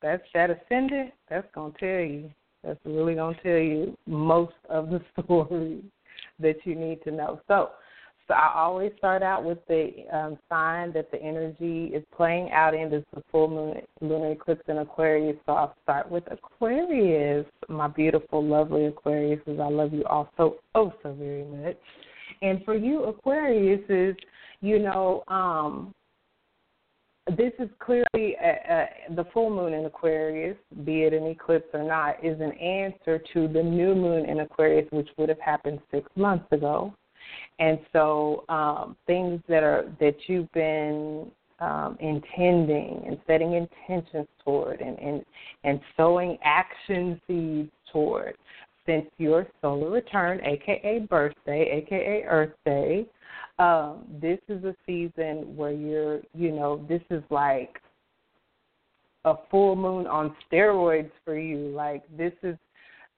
That's that ascendant. That's gonna tell you. That's really gonna tell you most of the (laughs) story that you need to know. So, so I always start out with the um, sign that the energy is playing out in. This is the full moon lunar eclipse in Aquarius. So I'll start with Aquarius, my beautiful, lovely Aquarius, as I love you all so oh so very much. And for you Aquarius is, you know, um, this is clearly a, a, the full moon in Aquarius, be it an eclipse or not, is an answer to the new moon in Aquarius, which would have happened six months ago. And so, um, things that are that you've been um, intending and setting intentions toward, and, and and sowing action seeds toward, since your solar return, aka birthday, aka Earth Day, um, this is a season where you're, you know, this is like a full moon on steroids for you. Like this is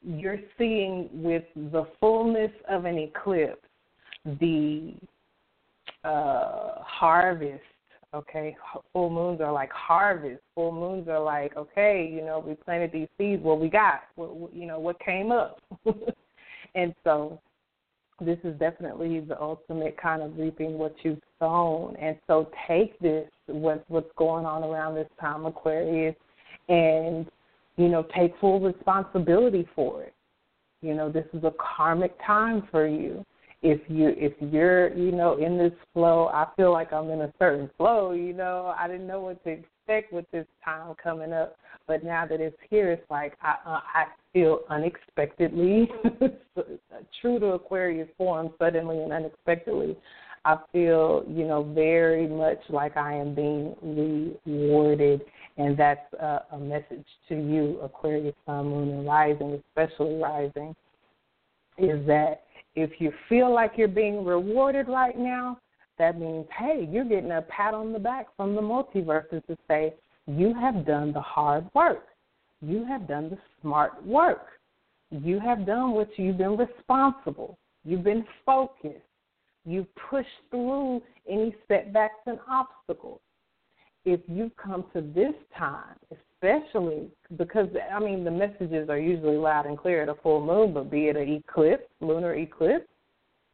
you're seeing with the fullness of an eclipse the uh harvest okay? Full moons are like harvest. Full moons are like okay you know we planted these seeds. What we got? What, you know what came up? (laughs) And so this is definitely the ultimate kind of reaping what you've sown. And so take this, what's what's going on around this time, Aquarius, and you know take full responsibility for it. You know this is a karmic time for you. If you if you're you know in this flow, I feel like I'm in a certain flow. You know I didn't know what to expect with this time coming up, but now that it's here, it's like I uh, I feel unexpectedly (laughs) true to Aquarius form suddenly and unexpectedly. I feel, you know, very much like I am being rewarded, and that's a, a message to you, Aquarius, Sun, Moon, and Rising, especially Rising, is that if you feel like you're being rewarded right now, that means, hey, you're getting a pat on the back from the multiverses to say, you have done the hard work. You have done the smart work. You have done what you've been responsible. You've been focused. You've pushed through any setbacks and obstacles. If you've come to this time, especially because I mean the messages are usually loud and clear at a full moon, but be it an eclipse, lunar eclipse,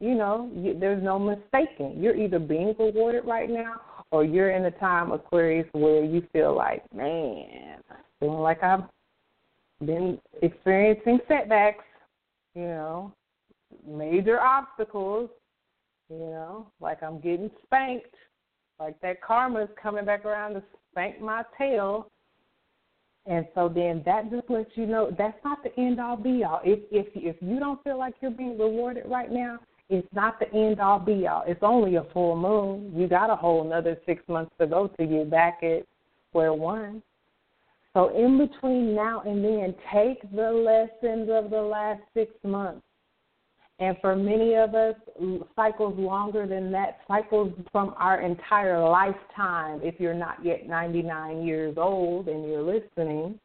you know, you, there's no mistaking. You're either being rewarded right now or you're in a time, Aquarius, where you feel like, man, feeling like I've been experiencing setbacks, you know, major obstacles, you know, like I'm getting spanked, like that karma is coming back around to spank my tail. And so then that just lets you know that's not the end all be all. If if if you don't feel like you're being rewarded right now, it's not the end all be all. It's only a full moon. You got a whole another six months to go to get back at square one. So in between now and then, take the lessons of the last six months. And for many of us, cycles longer than that, cycles from our entire lifetime, if you're not yet 99 years old and you're listening,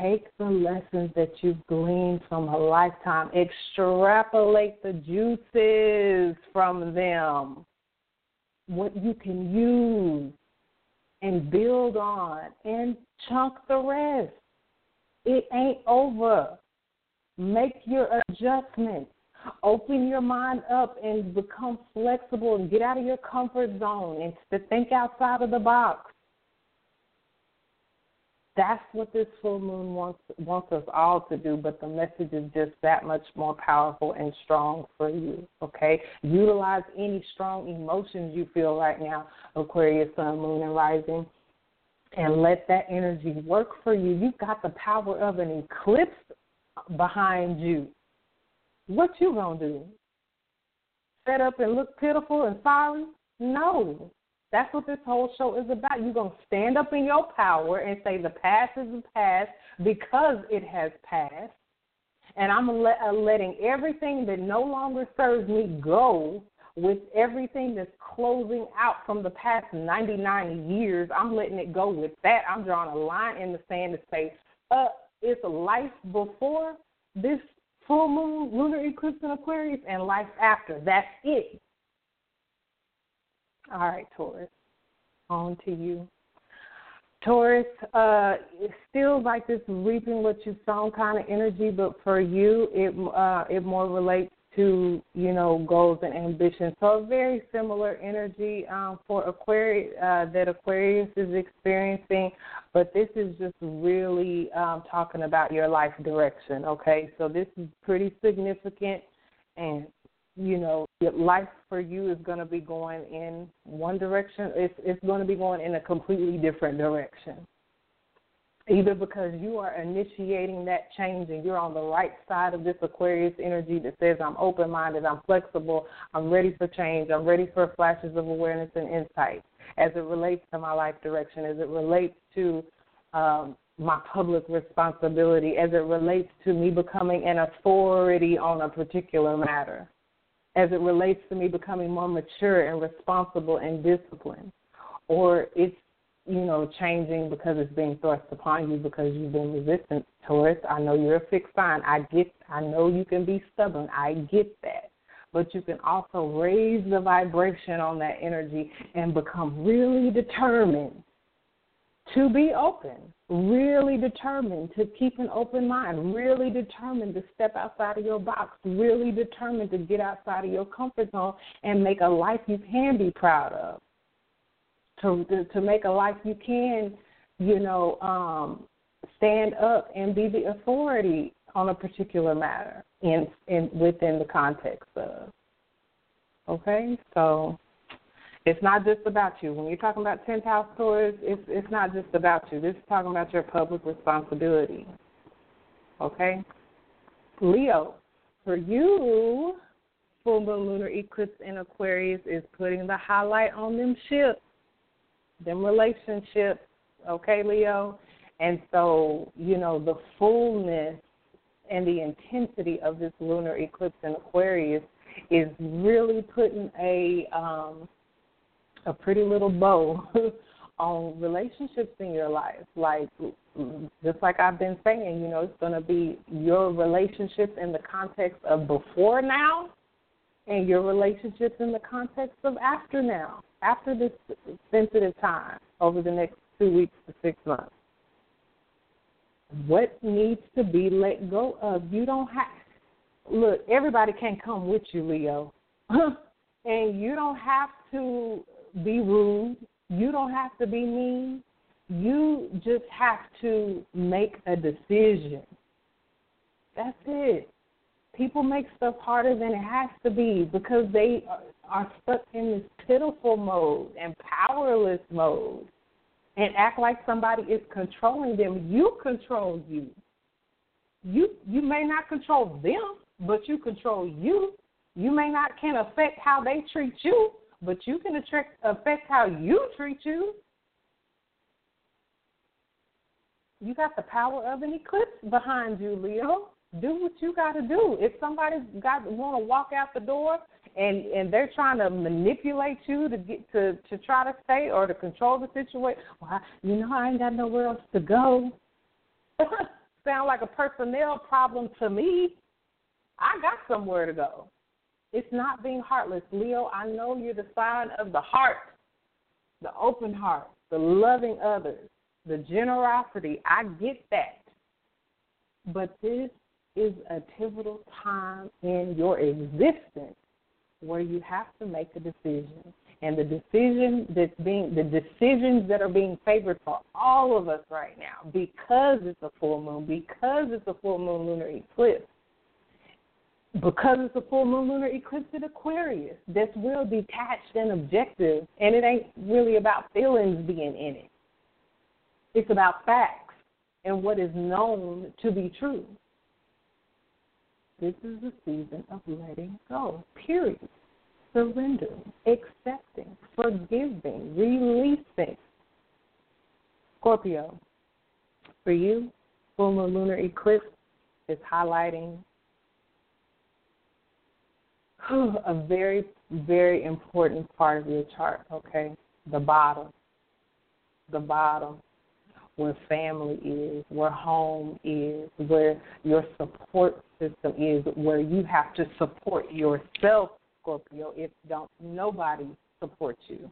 take the lessons that you've gleaned from a lifetime, extrapolate the juices from them, what you can use and build on and chunk the rest. It ain't over. Make your adjustments. Open your mind up and become flexible and get out of your comfort zone and to think outside of the box. That's what this full moon wants wants us all to do, but the message is just that much more powerful and strong for you. Okay? Utilize any strong emotions you feel right now, Aquarius, Sun, Moon, and Rising, and let that energy work for you. You've got the power of an eclipse behind you. What you gonna do? Set up and look pitiful and sorry? No. That's what this whole show is about. You're to stand up in your power and say the past is the past because it has passed. And I'm let, uh, letting everything that no longer serves me go with everything that's closing out from the past 99 years. I'm letting it go with that. I'm drawing a line in the sand to say, uh, it's life before this full moon, lunar eclipse in Aquarius, and life after. That's it. All right, Taurus. On to you. Taurus, uh, feels like this reaping what you sown kind of energy, but for you, it uh, it more relates to you know goals and ambitions. So a very similar energy um, for Aquarius uh, that Aquarius is experiencing, but this is just really um, talking about your life direction. Okay, so this is pretty significant, and you know, life for you is going to be going in one direction. It's it's going to be going in a completely different direction. Either because you are initiating that change and you're on the right side of this Aquarius energy that says, I'm open minded, I'm flexible, I'm ready for change, I'm ready for flashes of awareness and insight as it relates to my life direction, as it relates to um, my public responsibility, as it relates to me becoming an authority on a particular matter as it relates to me becoming more mature and responsible and disciplined, or it's you know changing because it's being thrust upon you because you've been resistant Taurus. I know you're a fixed sign. I get. I know you can be stubborn. I get that. But you can also raise the vibration on that energy and become really determined to be open, really determined to keep an open mind, really determined to step outside of your box, really determined to get outside of your comfort zone and make a life you can be proud of. To to, make a life you can, you know, um, stand up and be the authority on a particular matter in in within the context of. Okay, so it's not just about you. When you're talking about 10th house Taurus, it's it's not just about you. This is talking about your public responsibility. Okay? Leo, for you, full moon lunar eclipse in Aquarius is putting the highlight on them ships, them relationships. Okay, Leo? And so, you know, the fullness and the intensity of this lunar eclipse in Aquarius is really putting a um, a pretty little bow (laughs) on relationships in your life. Like just like I've been saying, you know, it's going to be your relationships in the context of before now and your relationships in the context of after now, after this sensitive time over the next two weeks to six months. What needs to be let go of? You don't have, look, everybody can't come with you, Leo. (laughs) and you don't have to be rude. You don't have to be mean. You just have to make a decision. That's it. People make stuff harder than it has to be because they are stuck in this pitiful mode and powerless mode and act like somebody is controlling them. You control you. You you may not control them, but you control you. You may not can affect how they treat you, but you can affect, affect how you treat you. You got the power of an eclipse behind you, Leo. Do what you got to do. If somebody's got want to walk out the door and and they're trying to manipulate you to get to to try to stay or to control the situation, well, you know I ain't got nowhere else to go. (laughs) Sound like a personnel problem to me. I got somewhere to go. It's not being heartless. Leo, I know you're the sign of the heart, the open heart, the loving others, the generosity. I get that. But this is a pivotal time in your existence where you have to make a decision. And the decision that's being the decisions that are being favored for all of us right now, because it's a full moon, because it's a full moon lunar eclipse, because it's a full moon lunar eclipse in Aquarius that's real detached and objective, and it ain't really about feelings being in it. It's about facts and what is known to be true. This is the season of letting go, period. Surrendering, accepting, forgiving, releasing. Scorpio, for you, full moon lunar eclipse is highlighting (sighs) a very, very important part of your chart, okay? The bottom. The bottom. Where family is, where home is, where your support system is, where you have to support yourself, Scorpio, if don't nobody supports you.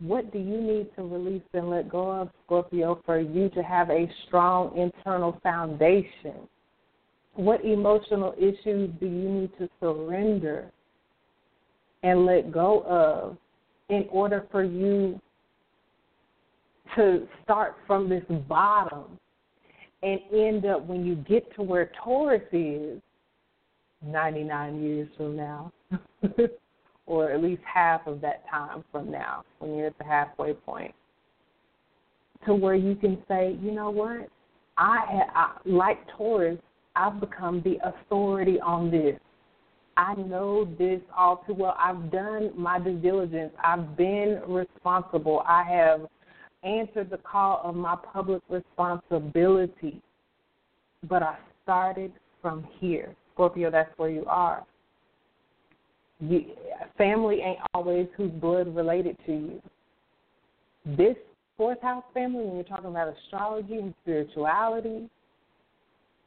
What do you need to release and let go of, Scorpio, for you to have a strong internal foundation what emotional issues do you need to surrender and let go of in order for you to start from this bottom and end up when you get to where Taurus is 99 years from now, (laughs) or at least half of that time from now, when you're at the halfway point, to where you can say, you know what, I, I like Taurus, I've become the authority on this. I know this all too well. I've done my due diligence. I've been responsible. I have answered the call of my public responsibility. But I started from here. Scorpio, that's where you are. You, family ain't always who's blood related to you. This fourth house family, when you're talking about astrology and spirituality,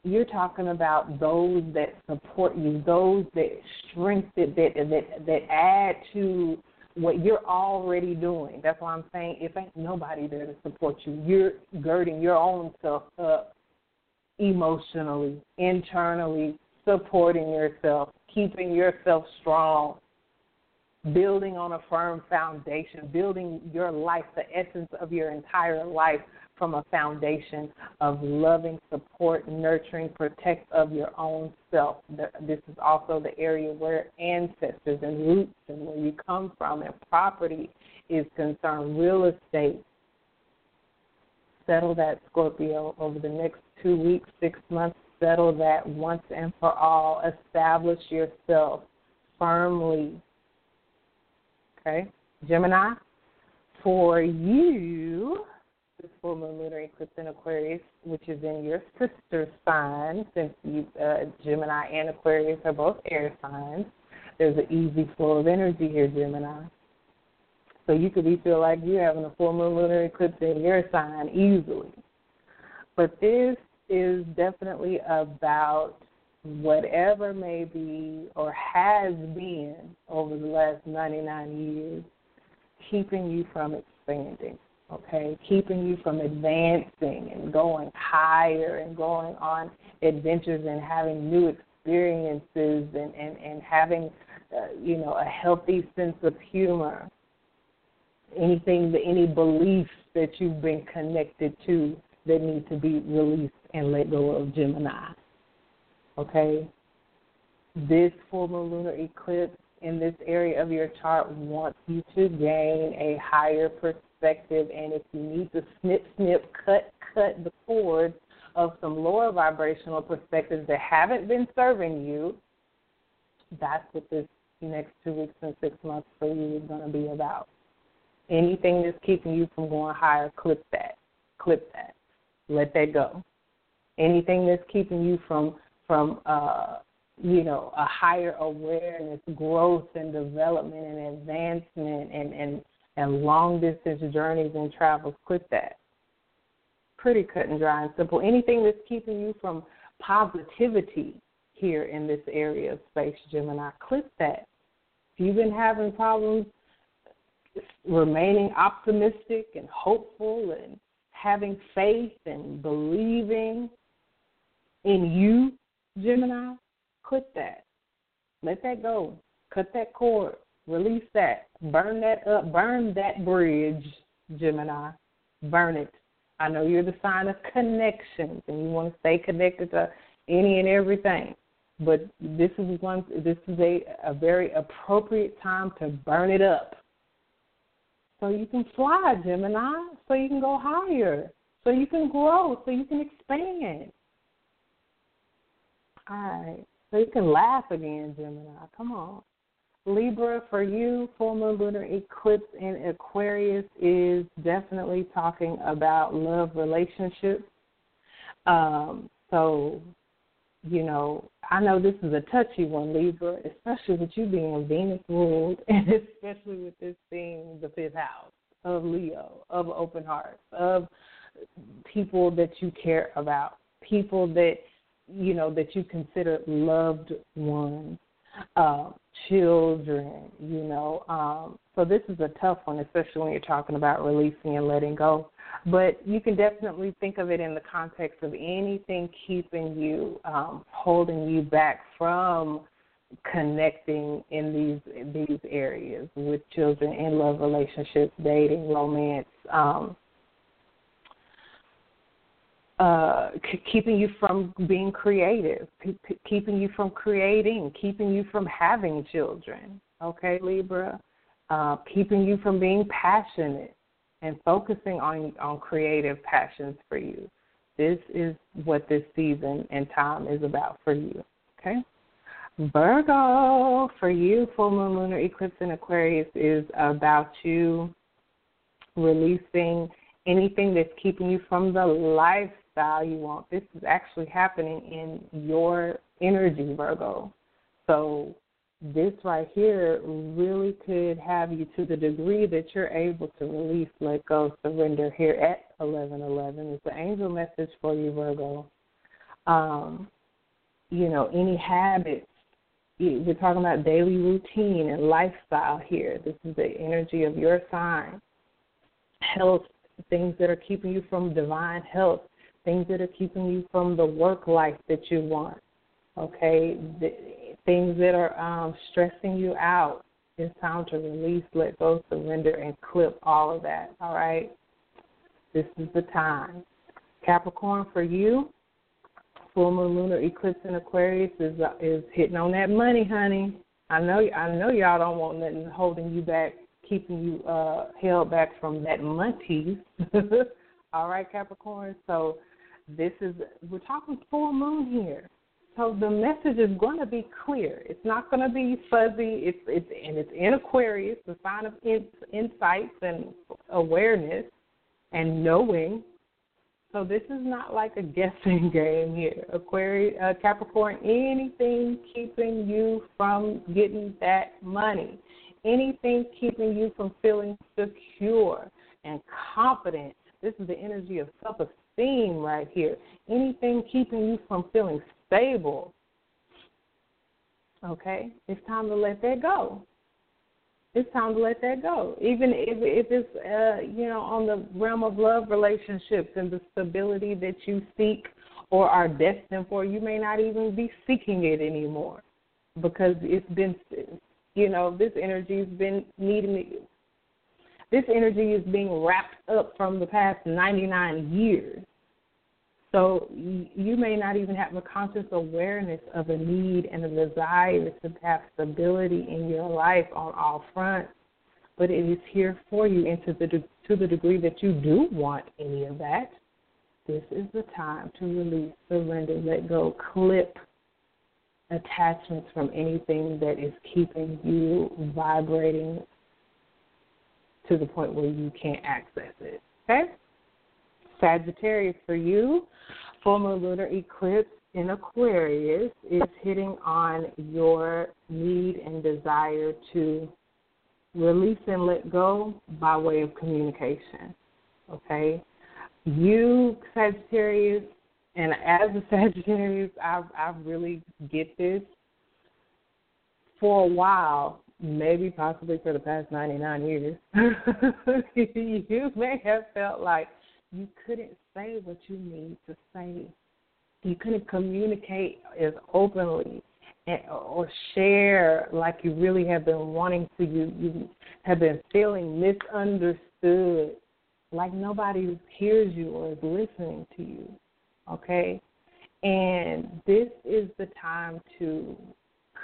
you're talking about those that support you, those that strengthen, that that that add to what you're already doing. That's why I'm saying if ain't nobody there to support you, you're girding your own self up emotionally, internally, supporting yourself, keeping yourself strong, building on a firm foundation, building your life, the essence of your entire life from a foundation of loving, support, nurturing, protect of your own self. This is also the area where ancestors and roots and where you come from and property is concerned, real estate. Settle that, Scorpio, over the next two weeks, six months. Settle that once and for all. Establish yourself firmly. Okay? Gemini, for you, this full moon lunar eclipse in Aquarius, which is in your sister sign, since you, uh, Gemini and Aquarius are both air signs. There's an easy flow of energy here, Gemini. So you could be feel like you're having a full moon lunar eclipse in your sign easily. But this is definitely about whatever may be or has been over the last 99 years keeping you from expanding okay, keeping you from advancing and going higher and going on adventures and having new experiences and, and, and having, uh, you know, a healthy sense of humor. Anything, any beliefs that you've been connected to that need to be released and let go of Gemini. Okay? This moon lunar eclipse in this area of your chart wants you to gain a higher perspective perspective, and if you need to snip, snip, cut, cut the cord of some lower vibrational perspectives that haven't been serving you, that's what this next two weeks and six months for you is going to be about. Anything that's keeping you from going higher, clip that, clip that, let that go. Anything that's keeping you from from uh, you know a higher awareness, growth, and development, and advancement, and and and long distance journeys and travels. Quit that. Pretty cut and dry and simple. Anything that's keeping you from positivity here in this area of space, Gemini, clip that. If you've been having problems remaining optimistic and hopeful and having faith and believing in you, Gemini, quit that. Let that go. Cut that cord. Release that. Burn that up. Burn that bridge, Gemini. Burn it. I know you're the sign of connections and you want to stay connected to any and everything. But this is one this is a, a very appropriate time to burn it up. So you can fly, Gemini, so you can go higher, so you can grow, so you can expand. All right. So you can laugh again, Gemini. Come on. Libra, for you, full moon lunar eclipse in Aquarius is definitely talking about love relationships. Um, so, you know, I know this is a touchy one, Libra, especially with you being Venus ruled, (laughs) and especially with this being the fifth house of Leo, of open hearts, of people that you care about, people that you know that you consider loved ones uh, children, you know. Um, so this is a tough one, especially when you're talking about releasing and letting go. But you can definitely think of it in the context of anything keeping you, um, holding you back from connecting in these these areas with children in love relationships, dating, romance, um, uh, keeping you from being creative, keeping you from creating, keeping you from having children. Okay, Libra, uh, keeping you from being passionate and focusing on on creative passions for you. This is what this season and time is about for you. Okay. Virgo, for you, full moon lunar eclipse in Aquarius is about you releasing anything that's keeping you from the life style you want. This is actually happening in your energy, Virgo. So this right here really could have you to the degree that you're able to release, let go, surrender here at 1111. It's an angel message for you, Virgo. Um, you know, any habits. We're talking about daily routine and lifestyle here. This is the energy of your sign. Health, things that are keeping you from divine health, things that are keeping you from the work life that you want. Okay, the, things that are um, stressing you out. It's time to release, let go, surrender, and clip all of that. All right, this is the time. Capricorn, for you, full moon lunar eclipse in Aquarius is uh, is hitting on that money, honey. I know I know y'all don't want nothing holding you back, keeping you uh held back from that money. (laughs) All right, Capricorn. So this is we're talking full moon here. So the message is going to be clear. It's not going to be fuzzy. It's it's and it's in Aquarius, the sign of in, insights and awareness and knowing so this is not like a guessing (laughs) game here. Aquarius, uh, Capricorn, anything keeping you from getting that money, anything keeping you from feeling secure and confident. This is the energy of right here. Anything keeping you from feeling stable. Okay, it's time to let that go it's time to let that go. Even if if it's uh, you know on the realm of love relationships and the stability that you seek or are destined for, you may not even be seeking it anymore because it's been you know this energy has been needing this energy is being wrapped up from the past 99 years so you may not even have a conscious awareness of a need and a desire to have stability in your life on all fronts, but it is here for you. And to the to the degree that you do want any of that, this is the time to release, surrender, let go, clip attachments from anything that is keeping you vibrating to the point where you can't access it. Okay? Sagittarius for you, full moon lunar eclipse in Aquarius is hitting on your need and desire to release and let go by way of communication. Okay? You, Sagittarius, and as a (laughs) Sagittarius, I, I really get this. For a while, maybe possibly for the past 99 years, (laughs) you may have felt like you couldn't say what you need to say. You couldn't communicate as openly and, or share like you really have been wanting to. You you have been feeling misunderstood, like nobody hears you or is listening to you. Okay, and this is the time to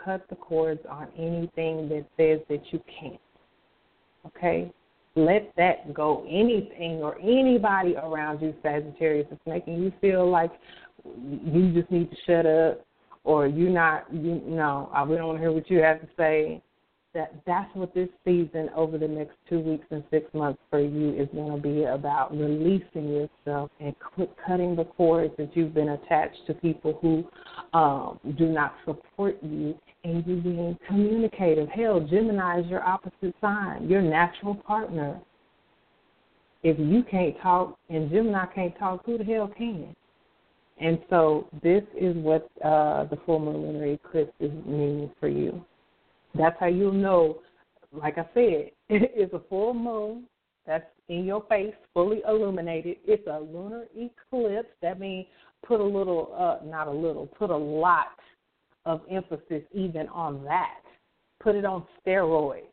cut the cords on anything that says that you can't. Okay, let that go. Anything or anybody around you, Sagittarius, is making you feel like you just need to shut up or you're not. You know, I we don't want to hear what you have to say that that's what this season over the next two weeks and six months for you is going to be about releasing yourself and cutting the cords that you've been attached to people who um, do not support you and you being communicative. Hell, Gemini is your opposite sign, your natural partner. If you can't talk and Gemini can't talk, who the hell can? And so this is what uh, the full moon lunar eclipse is meaning for you. That's how you'll know. Like I said, (laughs) it's a full moon that's in your face, fully illuminated. It's a lunar eclipse. That means put a little, uh, not a little, put a lot of emphasis even on that. Put it on steroids.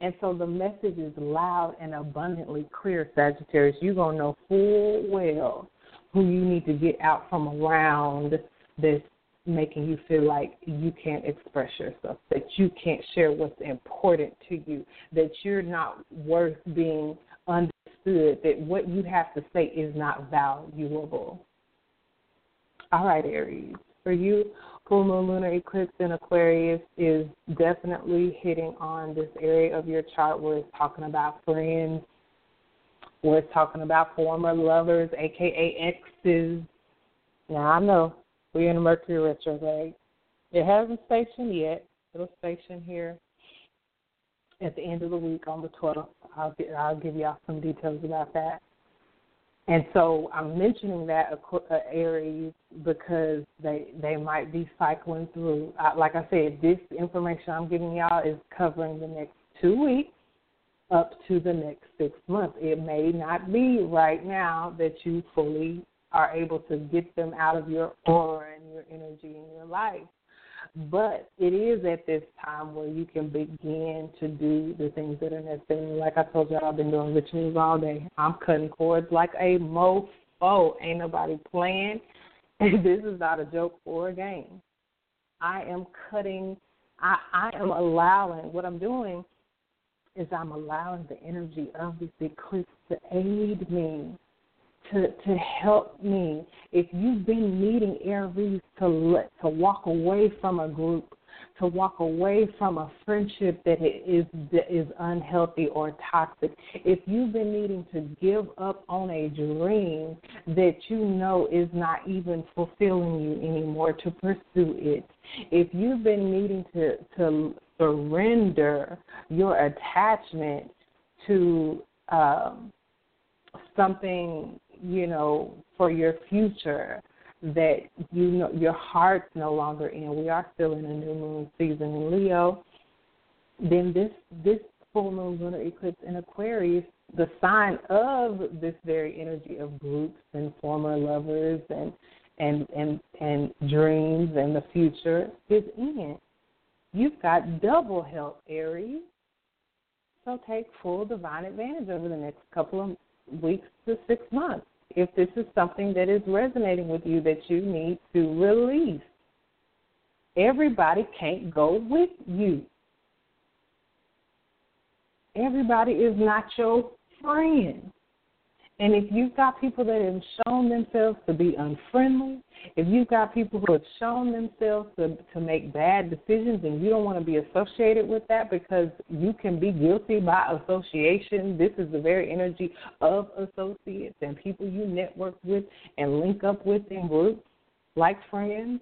And so the message is loud and abundantly clear, Sagittarius. You're going to know full well who you need to get out from around this making you feel like you can't express yourself, that you can't share what's important to you, that you're not worth being understood, that what you have to say is not valuable. All right, Aries. For you, full moon lunar eclipse in Aquarius is definitely hitting on this area of your chart where it's talking about friends, where it's talking about former lovers, aka exes. Now I know we're in a Mercury retrograde. It hasn't stationed yet. It'll station here at the end of the week on the 12th. I'll get, I'll give y'all some details about that. And so I'm mentioning that uh, Aries because they they might be cycling through. Like I said, this information I'm giving y'all is covering the next two weeks up to the next six months. It may not be right now that you fully are able to get them out of your aura and your energy in your life. But it is at this time where you can begin to do the things that are necessary. Like I told you, I've been doing rituals all day. I'm cutting cords like a mofo. Ain't nobody playing. (laughs) this is not a joke or a game. I am cutting. I, I am allowing. What I'm doing is I'm allowing the energy of this eclipse to aid me to to help me. If you've been needing Aries to let to walk away from a group, to walk away from a friendship that is that is unhealthy or toxic, if you've been needing to give up on a dream that you know is not even fulfilling you anymore to pursue it, if you've been needing to to surrender your attachment to um, something you know, for your future that you know your heart's no longer in. We are still in a new moon season in Leo. Then this this full moon lunar eclipse in Aquarius, the sign of this very energy of groups and former lovers and and and and dreams and the future is in. You've got double help, Aries. So take full divine advantage over the next couple of weeks to six months if this is something that is resonating with you that you need to release. Everybody can't go with you. Everybody is not your friend. And if you've got people that have shown themselves to be unfriendly, if you've got people who have shown themselves to, to make bad decisions and you don't want to be associated with that because you can be guilty by association, this is the very energy of associates and people you network with and link up with in groups like friends.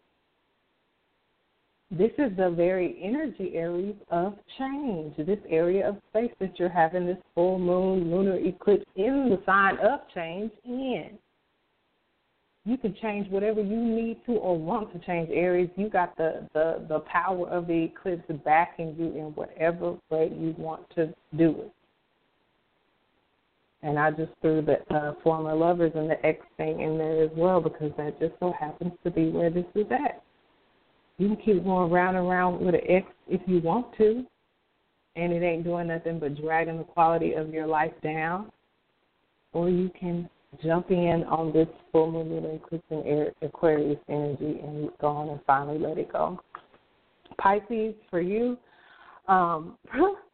This is the very energy area of change, this area of space that you're having this full moon lunar eclipse in the sign of change in. You can change whatever you need to or want to change Aries. You got the, the, the power of the eclipse backing you in whatever way you want to do it. And I just threw the uh, former lovers and the ex thing in there as well because that just so happens to be where this is at. You can keep going round and round with an ex if you want to, and it ain't doing nothing but dragging the quality of your life down. Or you can jump in on this full moon lunar eclipse Aquarius energy and go on and finally let it go. Pisces, for you, um, (laughs)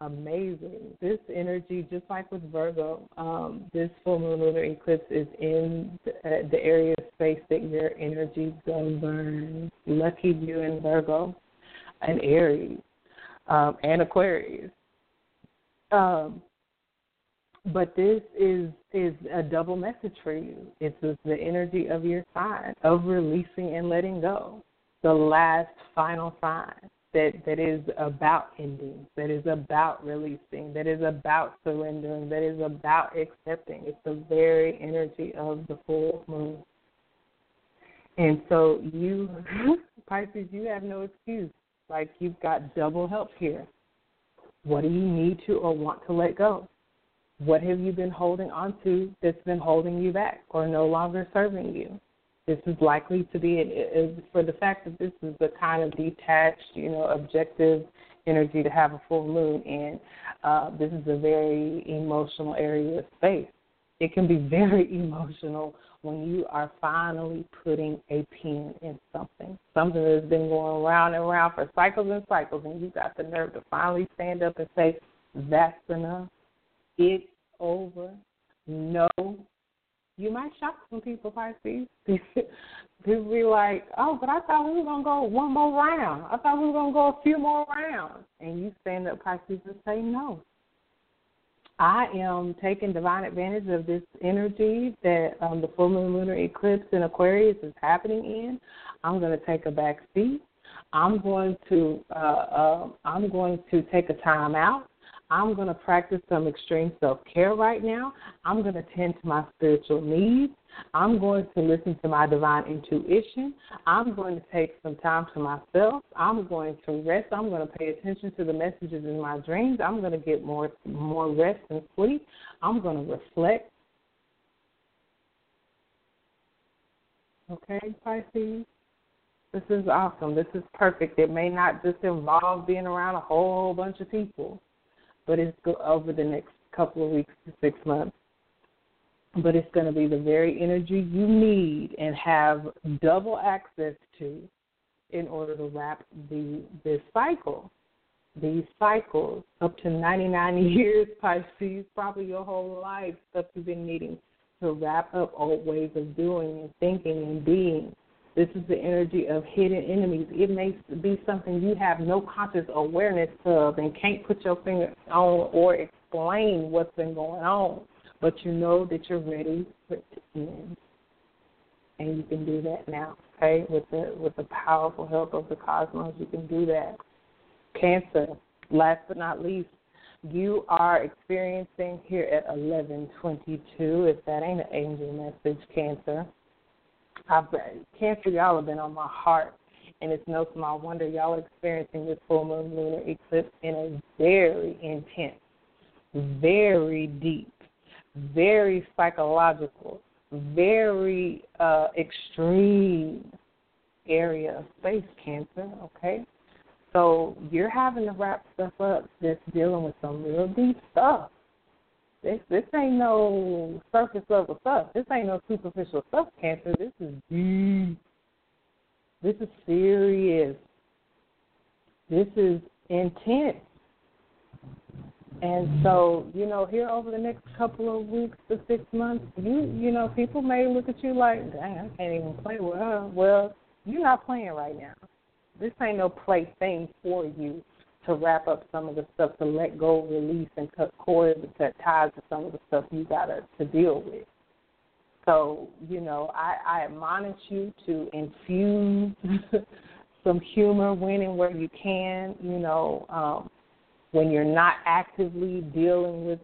amazing. This energy, just like with Virgo, um, this full moon lunar eclipse is in the, uh, the area of space that your energy governs. Lucky you in Virgo and Aries um, and Aquarius. Um, but this is is a double message for you. It's the energy of your sign of releasing and letting go. The last final sign that that is about ending, that is about releasing, that is about surrendering, that is about accepting. It's the very energy of the full moon. And so you (laughs) Pisces, you have no excuse. Like you've got double help here. What do you need to or want to let go? What have you been holding on to that's been holding you back or no longer serving you? This is likely to be it for the fact that this is the kind of detached, you know, objective energy to have a full moon in. Uh, this is a very emotional area of space. It can be very (laughs) emotional when you are finally putting a pin in something, something that's been going round and round for cycles and cycles, and you got the nerve to finally stand up and say, "That's enough. It's over. No you might shock some people, Pisces. (laughs) people be like, oh, but I thought we were going to go one more round. I thought we were going to go a few more rounds. And you stand up, Pisces, and say no. I am taking divine advantage of this energy that um, the full moon lunar eclipse in Aquarius is happening in. I'm going to take a back seat. I'm going to uh, uh, I'm going to take a time out. I'm going to practice some extreme self care right now. I'm going to tend to my spiritual needs. I'm going to listen to my divine intuition. I'm going to take some time to myself. I'm going to rest. I'm going to pay attention to the messages in my dreams. I'm going to get more more rest and sleep. I'm going to reflect. Okay, Pisces. This is awesome. This is perfect. It may not just involve being around a whole bunch of people, but it's over the next couple of weeks to six months but it's going to be the very energy you need and have double access to in order to wrap the this cycle. These cycles up to 99 (laughs) years, Pisces, probably your whole life, stuff you've been needing to wrap up old ways of doing and thinking and being. This is the energy of hidden enemies. It may be something you have no conscious awareness of and can't put your finger on or explain what's been going on but you know that you're ready for it to end. And you can do that now, okay? With the with the powerful help of the cosmos, you can do that. Cancer, last but not least, you are experiencing here at 1122. If that ain't an angel message, Cancer. I've, cancer, y'all have been on my heart, and it's no small wonder y'all are experiencing this full moon lunar eclipse in a very intense, very deep, very psychological, very uh, extreme area of space cancer, okay? So you're having to wrap stuff up that's dealing with some real deep stuff. This this ain't no surface level stuff. This ain't no superficial stuff, cancer. This is deep. This is serious. This is intense. And so, you know, here over the next couple of weeks to six months, you you know, people may look at you like, dang, I can't even play with her. Well, you're not playing right now. This ain't no play thing for you to wrap up some of the stuff, to let go, release, and cut cords and cut ties to some of the stuff you got to to deal with. So, you know, I, I admonish you to infuse (laughs) some humor when and where you can. You know, um, when you're not actively dealing with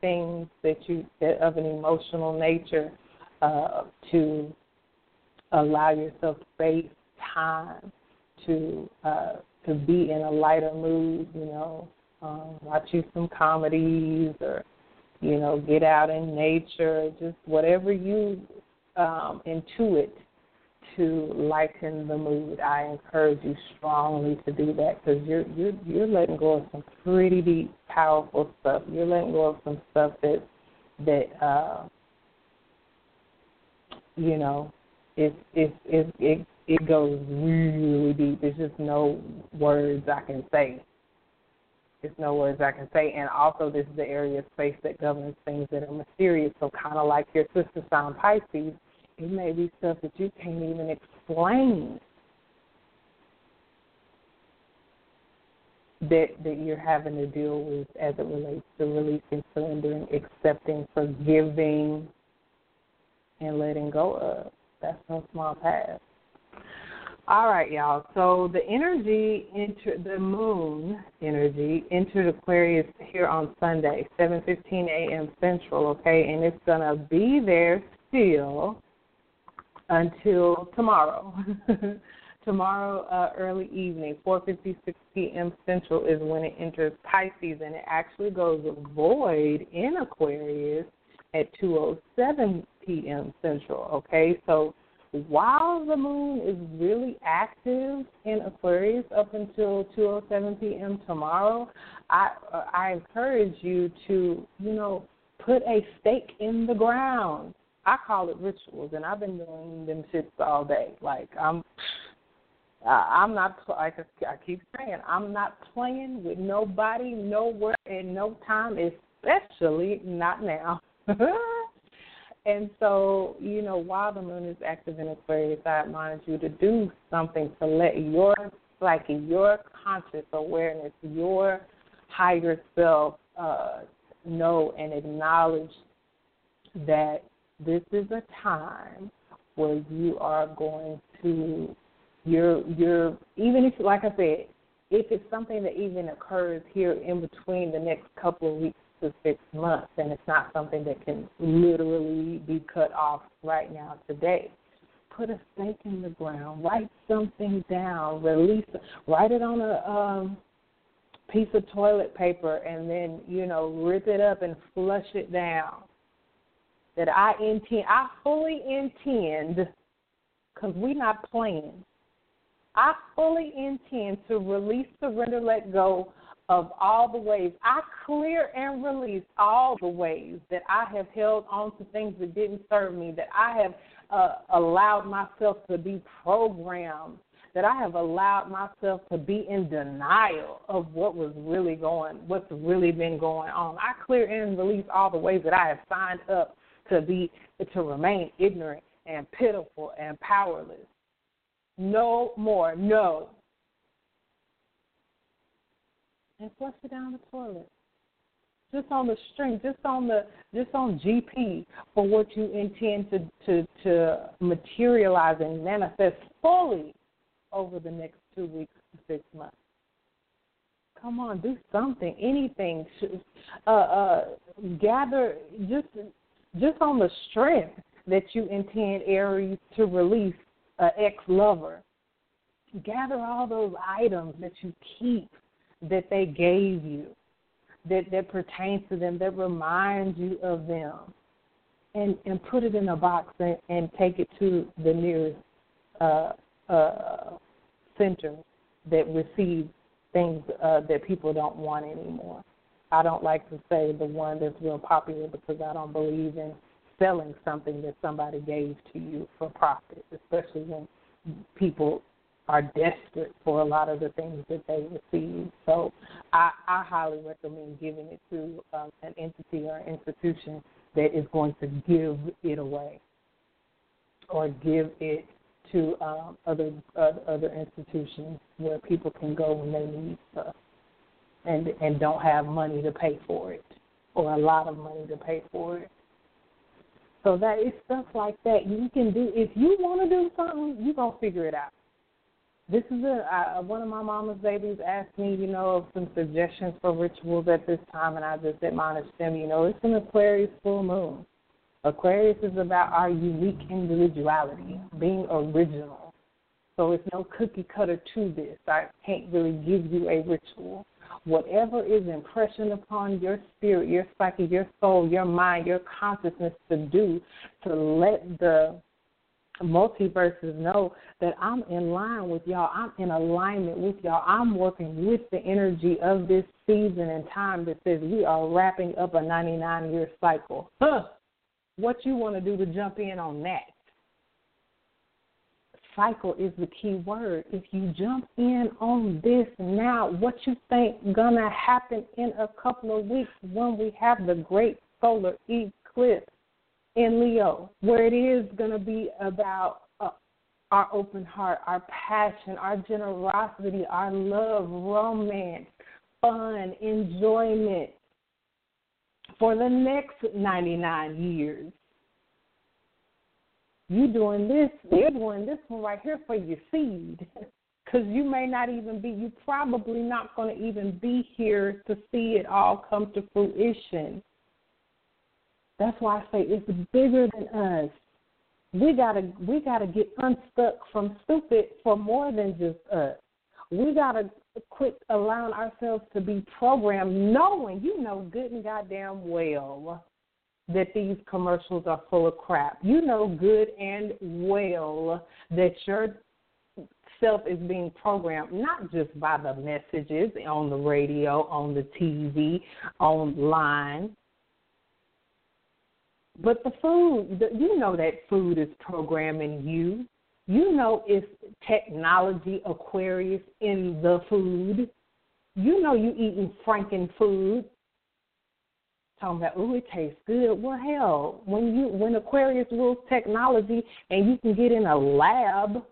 things that you that of an emotional nature uh, to allow yourself space, time to uh, to be in a lighter mood. You know, um, watch you some comedies or you know get out in nature, just whatever you um, intuit to lighten the mood, I encourage you strongly to do that because you're you're you're letting go of some pretty deep, powerful stuff. You're letting go of some stuff that that uh, you know it it it it it goes really deep. There's just no words I can say. There's no words I can say, and also this is the area of space that governs things that are mysterious. So kind of like your sister sign Pisces it may be stuff that you can't even explain that that you're having to deal with as it relates to releasing, surrendering, accepting, forgiving, and letting go of. That's no small task. All right, y'all. So the energy into the moon energy entered Aquarius here on Sunday, 7:15 a.m. Central. Okay, and it's gonna be there still until tomorrow. (laughs) tomorrow uh, early evening, 4:56 p.m. Central is when it enters Pisces, and it actually goes void in Aquarius at 2:07 p.m. Central. Okay, so while the moon is really active in Aquarius up until 2:07 p.m. tomorrow, I uh, I encourage you to you know put a stake in the ground I call it rituals, and I've been doing them shits all day. Like I'm, I'm not like I keep saying, I'm not playing with nobody, nowhere, and no time, especially not now. (laughs) and so, you know, while the moon is active in Aquarius, I admonish you to do something to let your psyche, your conscious awareness, your higher self uh, know and acknowledge that this is a time where you are going to You're you're even if like I said, if it's something that even occurs here in between the next couple of weeks to six months, and it's not something that can literally be cut off right now today. Put a stake in the ground. Write something down. Release. Write it on a um, piece of toilet paper, and then you know rip it up and flush it down. That I intend. I fully intend, because we're not playing. I fully intend to release, surrender, let go of all the ways. I clear and release all the ways that I have held on to things that didn't serve me, that I have uh, allowed myself to be programmed, that I have allowed myself to be in denial of what was really going, what's really been going on. I clear and release all the ways that I have signed up to be, to remain ignorant and pitiful and powerless. No more. No and flush it down the toilet. Just on the string, just on the just on GP for what you intend to to to materialize and manifest fully over the next two weeks to six months. Come on, do something, anything. Uh, uh, gather just just on the strength that you intend Aries to release an ex lover. Gather all those items that you keep that they gave you that that pertains to them that reminds you of them and and put it in a box and, and take it to the nearest uh, uh, center that receives things uh, that people don't want anymore. I don't like to say the one that's real popular because I don't believe in selling something that somebody gave to you for profit, especially when people are desperate for a lot of the things that they receive. So I, I highly recommend giving it to um, an entity or an institution that is going to give it away or give it to um, other uh, other institutions where people can go when they need stuff and and don't have money to pay for it or a lot of money to pay for it. So that is stuff like that you can do. If you want to do something, you gonna figure it out this is a uh, one of my mama's babies asked me, you know, some suggestions for rituals at this time, and I just admonished them. You know, it's an Aquarius full moon. Aquarius is about our unique individuality, being original. So it's no cookie cutter to this. I can't really give you a ritual. Whatever is impression upon your spirit, your psyche, your soul, your mind, your consciousness to do to let the multiverses know that I'm in line with y'all. I'm in alignment with y'all. I'm working with the energy of this season and time that says we are wrapping up a 99 year cycle. Huh. What you want to do to jump in on that? Cycle is the key word. If you jump in on this now, what you think gonna happen in a couple of weeks when we have the great solar eclipse? In Leo, where it is going to be about uh, our open heart, our passion, our generosity, our love, romance, fun, enjoyment for the next 99 years. You doing this, they're doing this one right here for your seed. (laughs) Because you may not even be, you probably not going to even be here to see it all come to fruition. That's why I say it's bigger than us. We gotta we gotta get unstuck from stupid for more than just us. We gotta quit allowing ourselves to be programmed, knowing you know good and goddamn well that these commercials are full of crap. You know good and well that your self is being programmed not just by the messages on the radio, on the TV, online, but the food, the, you know that food is programming you. You know it's technology Aquarius in the food. You know you eating Franken food. Talking about, oh, it tastes good. Well, hell, when you when Aquarius rules technology and you can get in a lab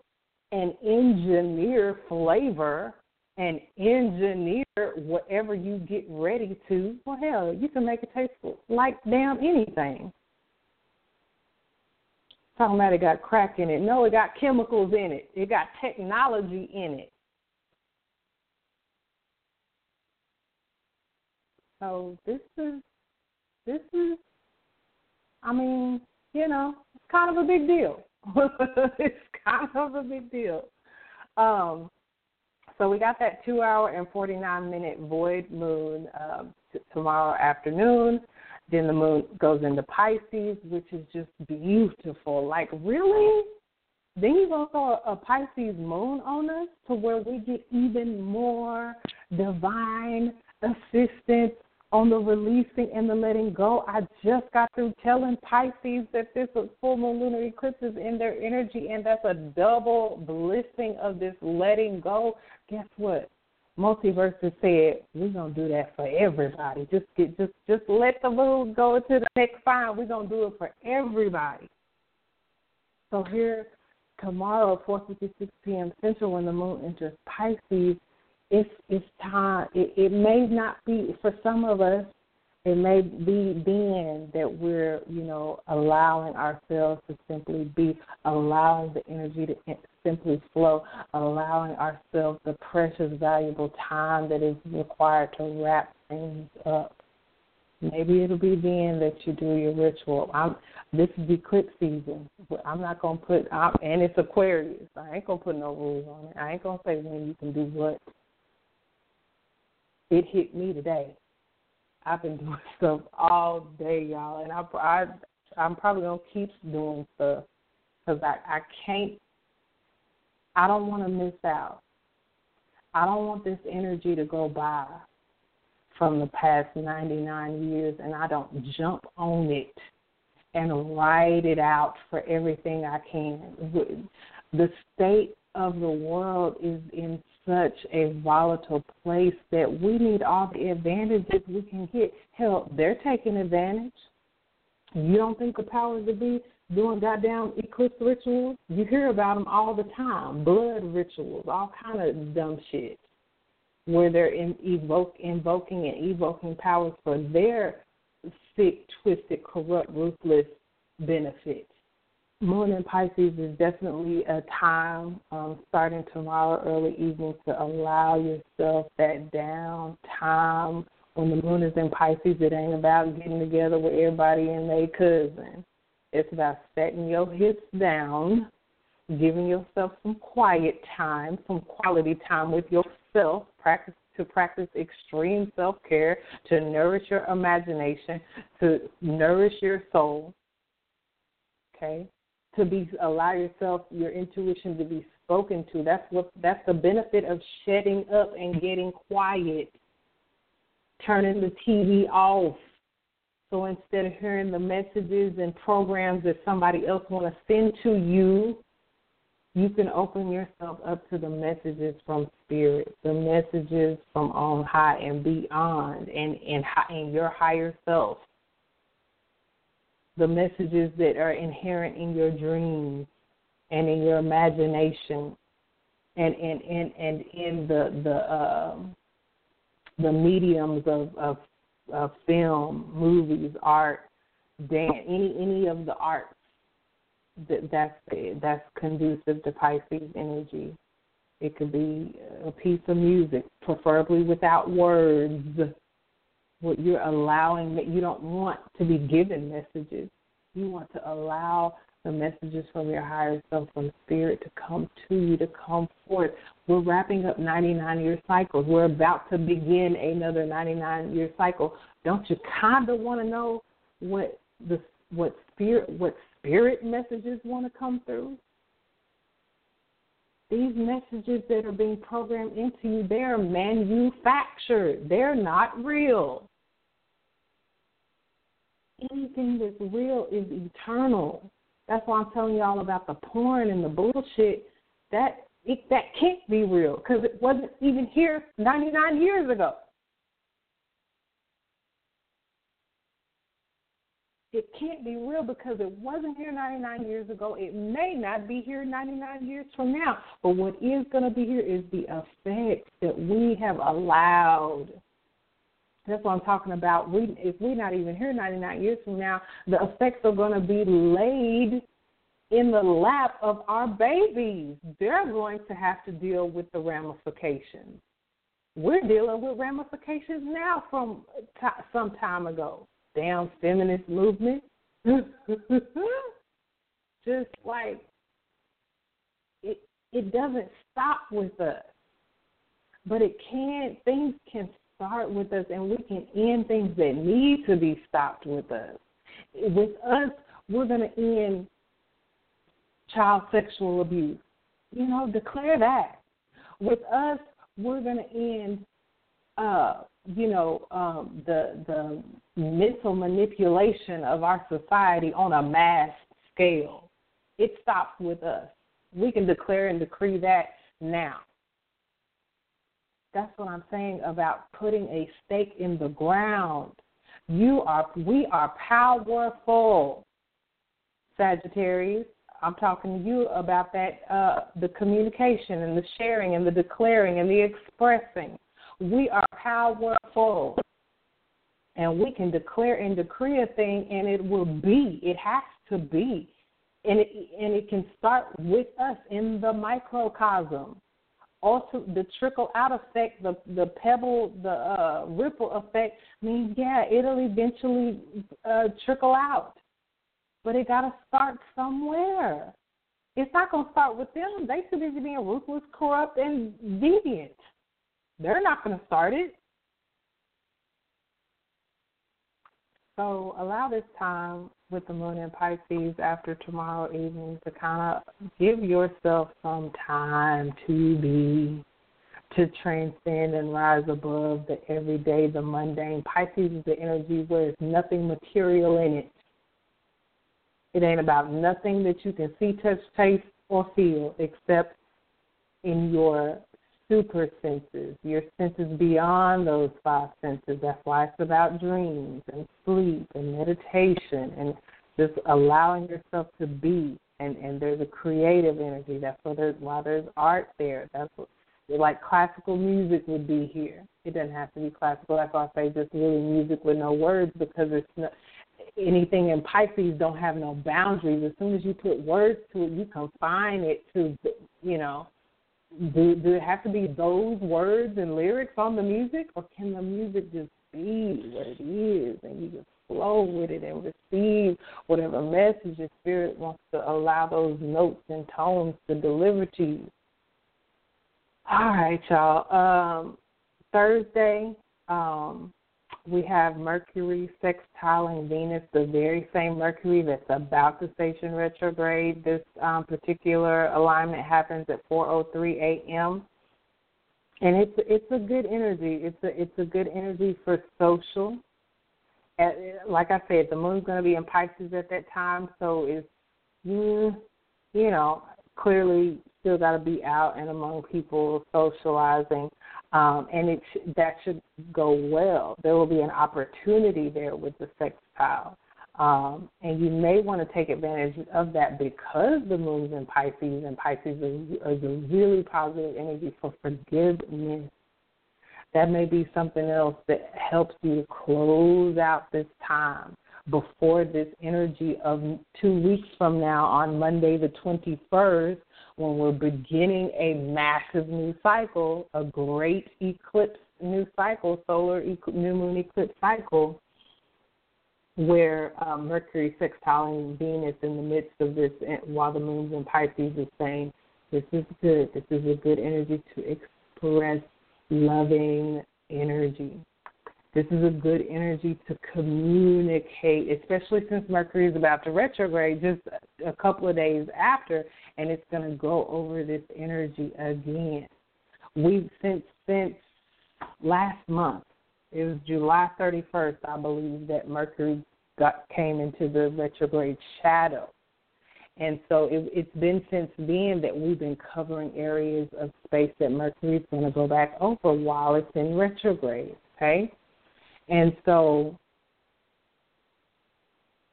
and engineer flavor and engineer whatever you get ready to, well, hell, you can make it taste like damn anything. Talking about it got crack in it. No, it got chemicals in it. It got technology in it. So this is this is I mean, you know, it's kind of a big deal. (laughs) it's kind of a big deal. Um so we got that two hour and 49 minute void moon uh, t- tomorrow afternoon. Then the moon goes into Pisces, which is just beautiful. Like, really? Then going to throw a Pisces moon on us to where we get even more divine assistance on the releasing and the letting go. I just got through telling Pisces that this full moon lunar eclipse is in their energy, and that's a double blessing of this letting go. Guess what? Multiverses said we're gonna do that for everybody. Just get just just let the moon go to the next sign. We're gonna do it for everybody. So here tomorrow, 4:56 p.m. Central, when the moon enters Pisces, it's it's time. It, it may not be for some of us. It may be then that we're, you know, allowing ourselves to simply be, allowing the energy to simply flow, allowing ourselves the precious, valuable time that is required to wrap things up. Maybe it'll be then that you do your ritual. I'm, this is eclipse season. I'm not gonna put, I'm, and it's Aquarius. I ain't gonna put no rules on it. I ain't gonna say when you can do what it hit me today. I've been (laughs) doing stuff all day, y'all, and I, I I'm probably gonna keep doing stuff because I I can't. I don't want to miss out. I don't want this energy to go by from the past 99 years, and I don't jump on it and write it out for everything I can. The state of the world is in such a volatile place that we need all the advantages we can get. Hell, they're taking advantage. You don't think the powers that be doing goddamn eclipse rituals? You hear about them all the time. Blood rituals, all kind of dumb shit, where they're in, evoke, invoking and evoking powers for their sick, twisted, corrupt, ruthless benefits. Moon in Pisces is definitely a time um, starting tomorrow early evening to allow yourself that down time. When the moon is in Pisces, it ain't about getting together with everybody and their cousin. It's about setting your hips down, giving yourself some quiet time, some quality time with yourself, practice to practice extreme self care, to nourish your imagination, to nourish your soul. Okay? to be allow yourself your intuition to be spoken to. That's what that's the benefit of shutting up and getting quiet. Turning the TV off. So instead of hearing the messages and programs that somebody else want to send to you, you can open yourself up to the messages from spirit, the messages from on high and beyond, and and, and your higher self. The messages that are inherent in your dreams and in your imagination and and and, and in the the uh, the mediums of, of of film, movies, art, dance, any any of the arts that that's that's conducive to Pisces energy. It could be a piece of music, preferably without words, what you're allowing that you don't want to be given messages. You want to allow the messages from your higher self, from spirit to come to you, to come forth. We're wrapping up 99 year cycles. We're about to begin another 99 year cycle. Don't you kind of want to know what the what spirit what spirit messages want to come through? These messages that are being programmed into you, they're manufactured. They're not real anything that's real is eternal. That's why I'm telling y'all about the porn and the bullshit. That it, that can't be real because it wasn't even here 99 years ago. It can't be real because it wasn't here 99 years ago. It may not be here 99 years from now. But what is going to be here is the effects that we have allowed that's what I'm talking about. We, if we're not even here 99 years from now, the effects are going to be laid in the lap of our babies. They're going to have to deal with the ramifications. We're dealing with ramifications now from t- some time ago. Damn feminist movement. (laughs) Just like it, it doesn't stop with us, but it can. Things can start with us, and we can end things that need to be stopped with us. With us, we're going to end child sexual abuse. You know, declare that. With us, we're going to end, uh, you know, um, the the mental manipulation of our society on a mass scale. It stops with us. We can declare and decree that now. That's what I'm saying about putting a stake in the ground. You are we are powerful. Sagittarius, I'm talking to you about that uh, the communication and the sharing and the declaring and the expressing. We are powerful. And we can declare and decree a thing and it will be. It has to be. And it and it can start with us in the microcosm. Also the trickle out effect, the the pebble, the uh, ripple effect means yeah, it'll eventually uh, trickle out but it got to start somewhere. It's not going to start with them. They too busy being ruthless, corrupt, and deviant. They're not going to start it. So allow this time with the moon in Pisces after tomorrow evening to kind of give yourself some time to be, to transcend and rise above the everyday, the mundane. Pisces is the energy where there's nothing material in it. It ain't about nothing that you can see, touch, taste, or feel except in your super senses, your senses beyond those five senses. That's why it's about dreams and sleep and meditation and just allowing yourself to be. And and there's a creative energy. That's why there's why there's art there. That's what like classical music would be here. It doesn't have to be classical. That's why I say just really music with no words because it's not anything in Pisces don't have no boundaries. As soon as you put words to it, you confine it to, you know, do, do it have to be those words and lyrics on the music, or can the music just be what it is and you just flow with it and receive whatever message your spirit wants to allow those notes and tones to deliver to you? All right, y'all. Um, Thursday, um, we have Mercury sextiling Venus, the very same Mercury that's about to station retrograde. This um, particular alignment happens at 4:03 a.m. And it's it's a good energy. It's a it's a good energy for social. like I said, the moon's going to be in Pisces at that time, so it's mm, you know clearly still got to be out and among people socializing um, and it sh- that should go well. There will be an opportunity there with the sextile. Um, and you may want to take advantage of that because the moon's in Pisces, and Pisces is, is a really positive energy for forgiveness. That may be something else that helps you to close out this time before this energy of two weeks from now on Monday the 21st when we're beginning a massive new cycle, a great eclipse new cycle, solar new moon eclipse cycle, where um, Mercury sextiling Venus in the midst of this, while the moon's in Pisces is saying, this is good. This is a good energy to express loving energy. This is a good energy to communicate, especially since Mercury is about to retrograde just a couple of days after, and it's going to go over this energy again. We've since since last month, it was July 31st, I believe, that Mercury got came into the retrograde shadow. And so it, it's been since then that we've been covering areas of space that Mercury is going to go back over while it's in retrograde. Okay, and so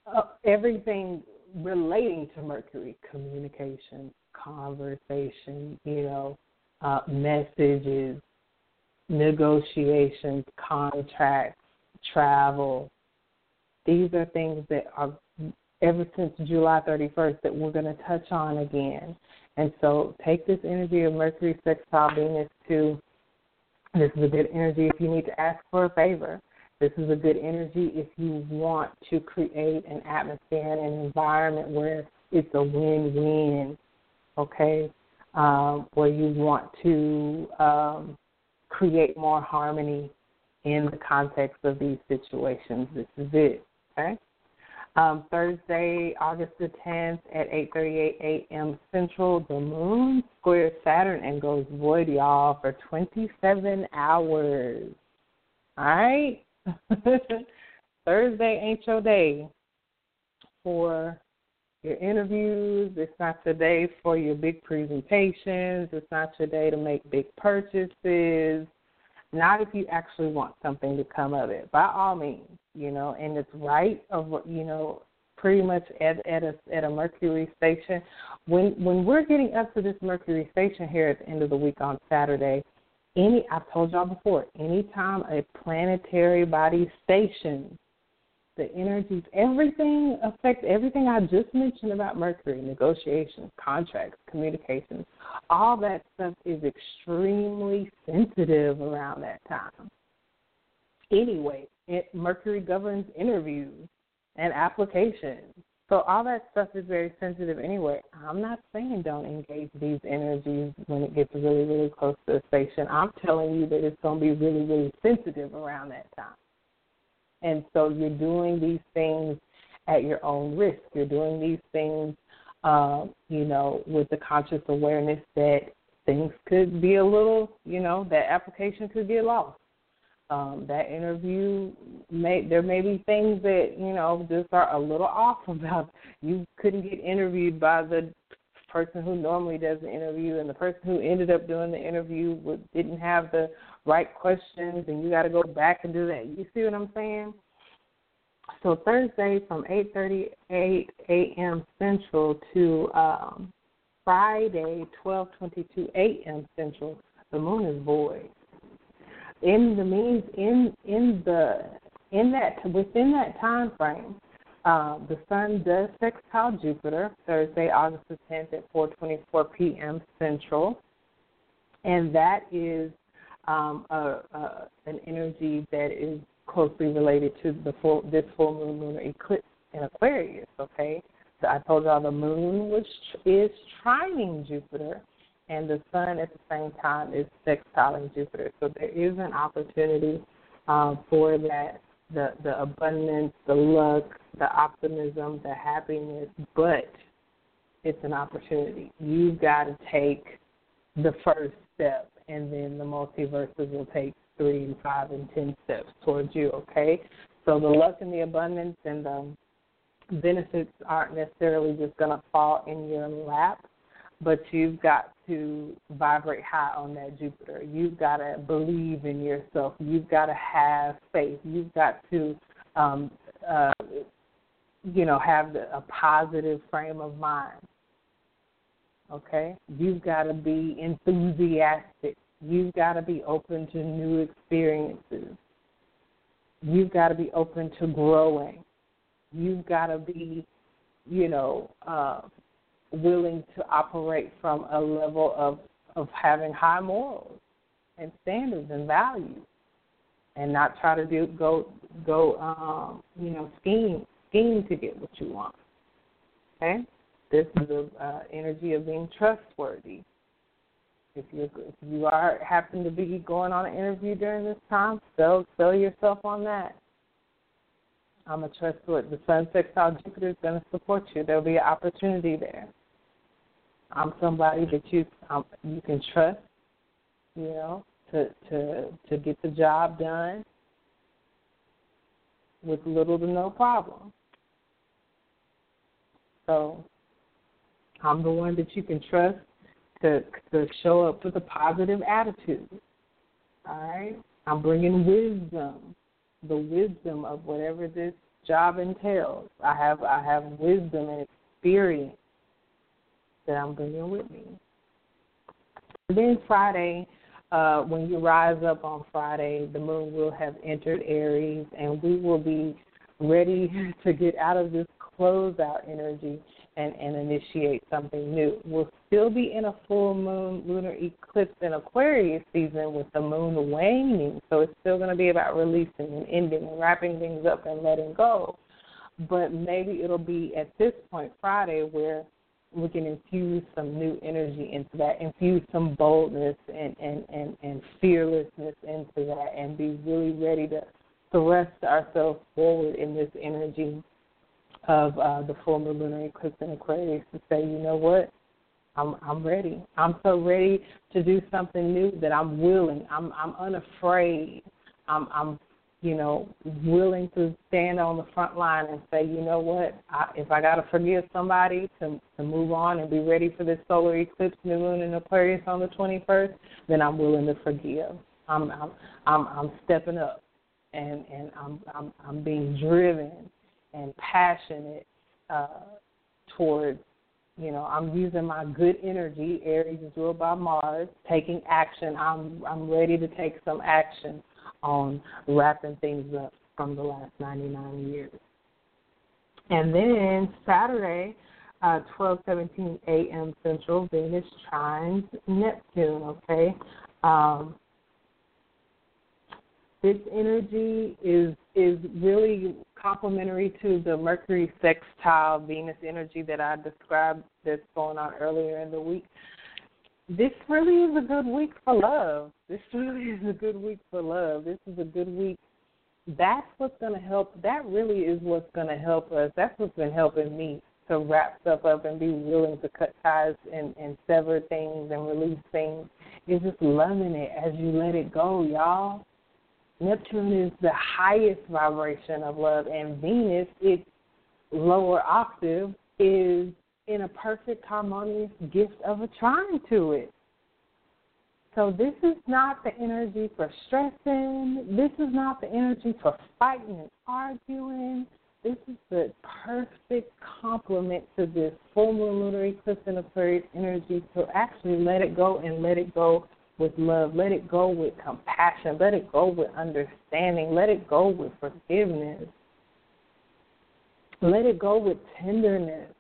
uh, everything relating to Mercury, communication, conversation, you know, uh, messages, negotiations, contracts, travel. These are things that are ever since July 31st that we're going to touch on again. And so take this energy of Mercury sextile Venus to this is a good energy if you need to ask for a favor. This is a good energy if you want to create an atmosphere and an environment where it's a win-win, okay? Um, where you want to um, create more harmony in the context of these situations. This is it, okay? Um, Thursday, August the 10th at 8:38 a.m. Central, the Moon squares Saturn and goes void, y'all, for 27 hours. All right, (laughs) Thursday ain't your day for your interviews. It's not your day for your big presentations. It's not your day to make big purchases. Not if you actually want something to come of it. By all means, you know, and it's right of you know pretty much at at a at a Mercury station. When when we're getting up to this Mercury station here at the end of the week on Saturday, any I've told y'all before, anytime a planetary body stations, the energies, everything affects everything I just mentioned about Mercury, negotiations, contracts, communications, all that stuff is extremely sensitive around that time. Anyway, it, Mercury governs interviews and applications. So all that stuff is very sensitive anyway. I'm not saying don't engage these energies when it gets really, really close to the station. I'm telling you that it's going to be really, really sensitive around that time. And so you're doing these things at your own risk. You're doing these things, uh, you know, with the conscious awareness that things could be a little, you know, that application could get lost um, that interview may there may be things that you know just are a little (laughs) off about. You couldn't get interviewed by the person who normally does the interview, and the person who ended up doing the interview didn't have the right questions, and you got to go back and do that. You see what I'm saying? So Thursday from 8:38 a.m. Central to um, Friday 12:22 a.m. Central, the moon is void in the means in in the in that within that time frame, uh, the Sun does sextile Jupiter Thursday, August the 10th at 4:24 p.m. Central, and that is um, a, a, an energy that is closely related to the full this full moon lunar eclipse in Aquarius. Okay, so I told y'all the moon which is trining Jupiter and the sun at the same time is sextiling Jupiter. So there is an opportunity um, for that the the abundance, the luck, the optimism, the happiness, but it's an opportunity. You've got to take the first step, and then the multiverses will take three and five and ten steps towards you. Okay, so the luck and the abundance and the benefits aren't necessarily just going to fall in your lap but you've got to vibrate high on that Jupiter. You've got to believe in yourself. You've got to have faith. You've got to, um, uh, you know, have the, a positive frame of mind. Okay? You've got to be enthusiastic. You've got to be open to new experiences. You've got to be open to growing. You've got to be, you know, uh, willing to operate from a level of of having high morals and standards and values, and not try to do go go um, you know scheme scheme to get what you want. Okay, this is the uh, energy of being trustworthy. If you if you are happen to be going on an interview during this time, sell sell yourself on that. I'm a trustworthy. The Sun sextile Jupiter is going to support you. There'll be an opportunity there. I'm somebody that you um, you can trust, you know, to to to get the job done with little to no problem. So I'm the one that you can trust to to show up with a positive attitude. All right, I'm bringing wisdom, the wisdom of whatever this job entails. I have I have wisdom and experience that I'm bringing with me. And then Friday, uh, when you rise up on Friday, the moon will have entered Aries, and we will be ready (laughs) to get out of this closeout energy and, and initiate something new. We'll still be in a full moon lunar eclipse in Aquarius season with the moon waning. So it's still going to be about releasing and ending and wrapping things up and letting go. But maybe it'll be at this point, Friday, where we can infuse some new energy into that, infuse some boldness and, and, and, and fearlessness into that, and be really ready to thrust ourselves forward in this energy of uh, the full moon lunar eclipse in Aquarius to say, you know what, I'm I'm ready. I'm so ready to do something new that I'm willing. I'm I'm unafraid. I'm I'm you know willing to stand on the front line and say, you know what, I, if I got to forgive somebody to to move on and be ready for this solar eclipse new moon in Aquarius on the 21st, then I'm willing to forgive. I'm I'm I'm, I'm stepping up and and I'm I'm I'm being driven and passionate uh, towards, you know, I'm using my good energy. Aries is ruled by Mars. Taking action. I'm I'm ready to take some action on wrapping things up from the last 99 years. And then Saturday, uh, 12:17 a.m. Central, Venus trines Neptune. Okay, um, this energy is is really complementary to the Mercury sextile Venus energy that I described that's going on earlier in the week. This really is a good week for love. This really is a good week for love. This is a good week. That's what's going to help. That really is what's going to help us. That's what's been helping me to wrap stuff up and be willing to cut ties and, and sever things and release things. Is just loving it as you let it go, y'all Neptune is the highest vibration of love, and Venus, its lower octave, is in a perfect harmonious gift of a trine to it. So this is not the energy for stressing. This is not the energy for fighting and arguing. This is the perfect complement to this full moon lunar eclipse and Aquarius energy to actually let it go and let it go with love. Let it go with compassion. Let it go with understanding. Let it go with forgiveness. Let it go with tenderness.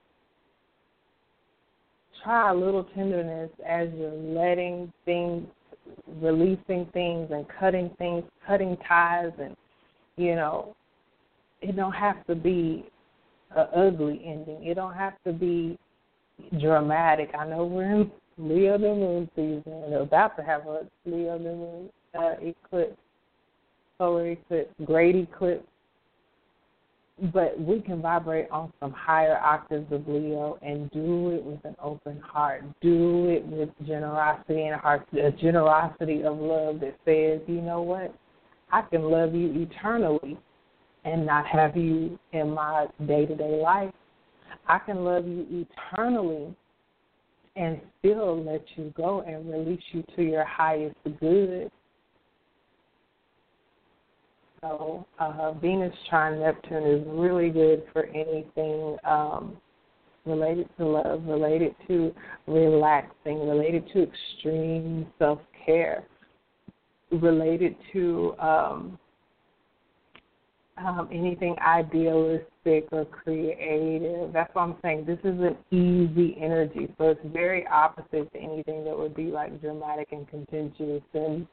Try a little tenderness as you're letting things, releasing things, and cutting things, cutting ties, and you know, it don't have to be a ugly ending. It don't have to be dramatic. I know we're in (laughs) Leo new moon season, and about to have a Leo new moon uh, eclipse, solar eclipse, great eclipse. But we can vibrate on some higher octaves of Leo and do it with an open heart. Do it with generosity and a heart, a generosity of love that says, you know what, I can love you eternally and not have you in my day to day life. I can love you eternally and still let you go and release you to your highest good. So uh, Venus trine Neptune is really good for anything um, related to love, related to relaxing, related to extreme self care, related to um, um, anything idealistic or creative. That's what I'm saying. This is an easy energy, so it's very opposite to anything that would be like dramatic and contentious and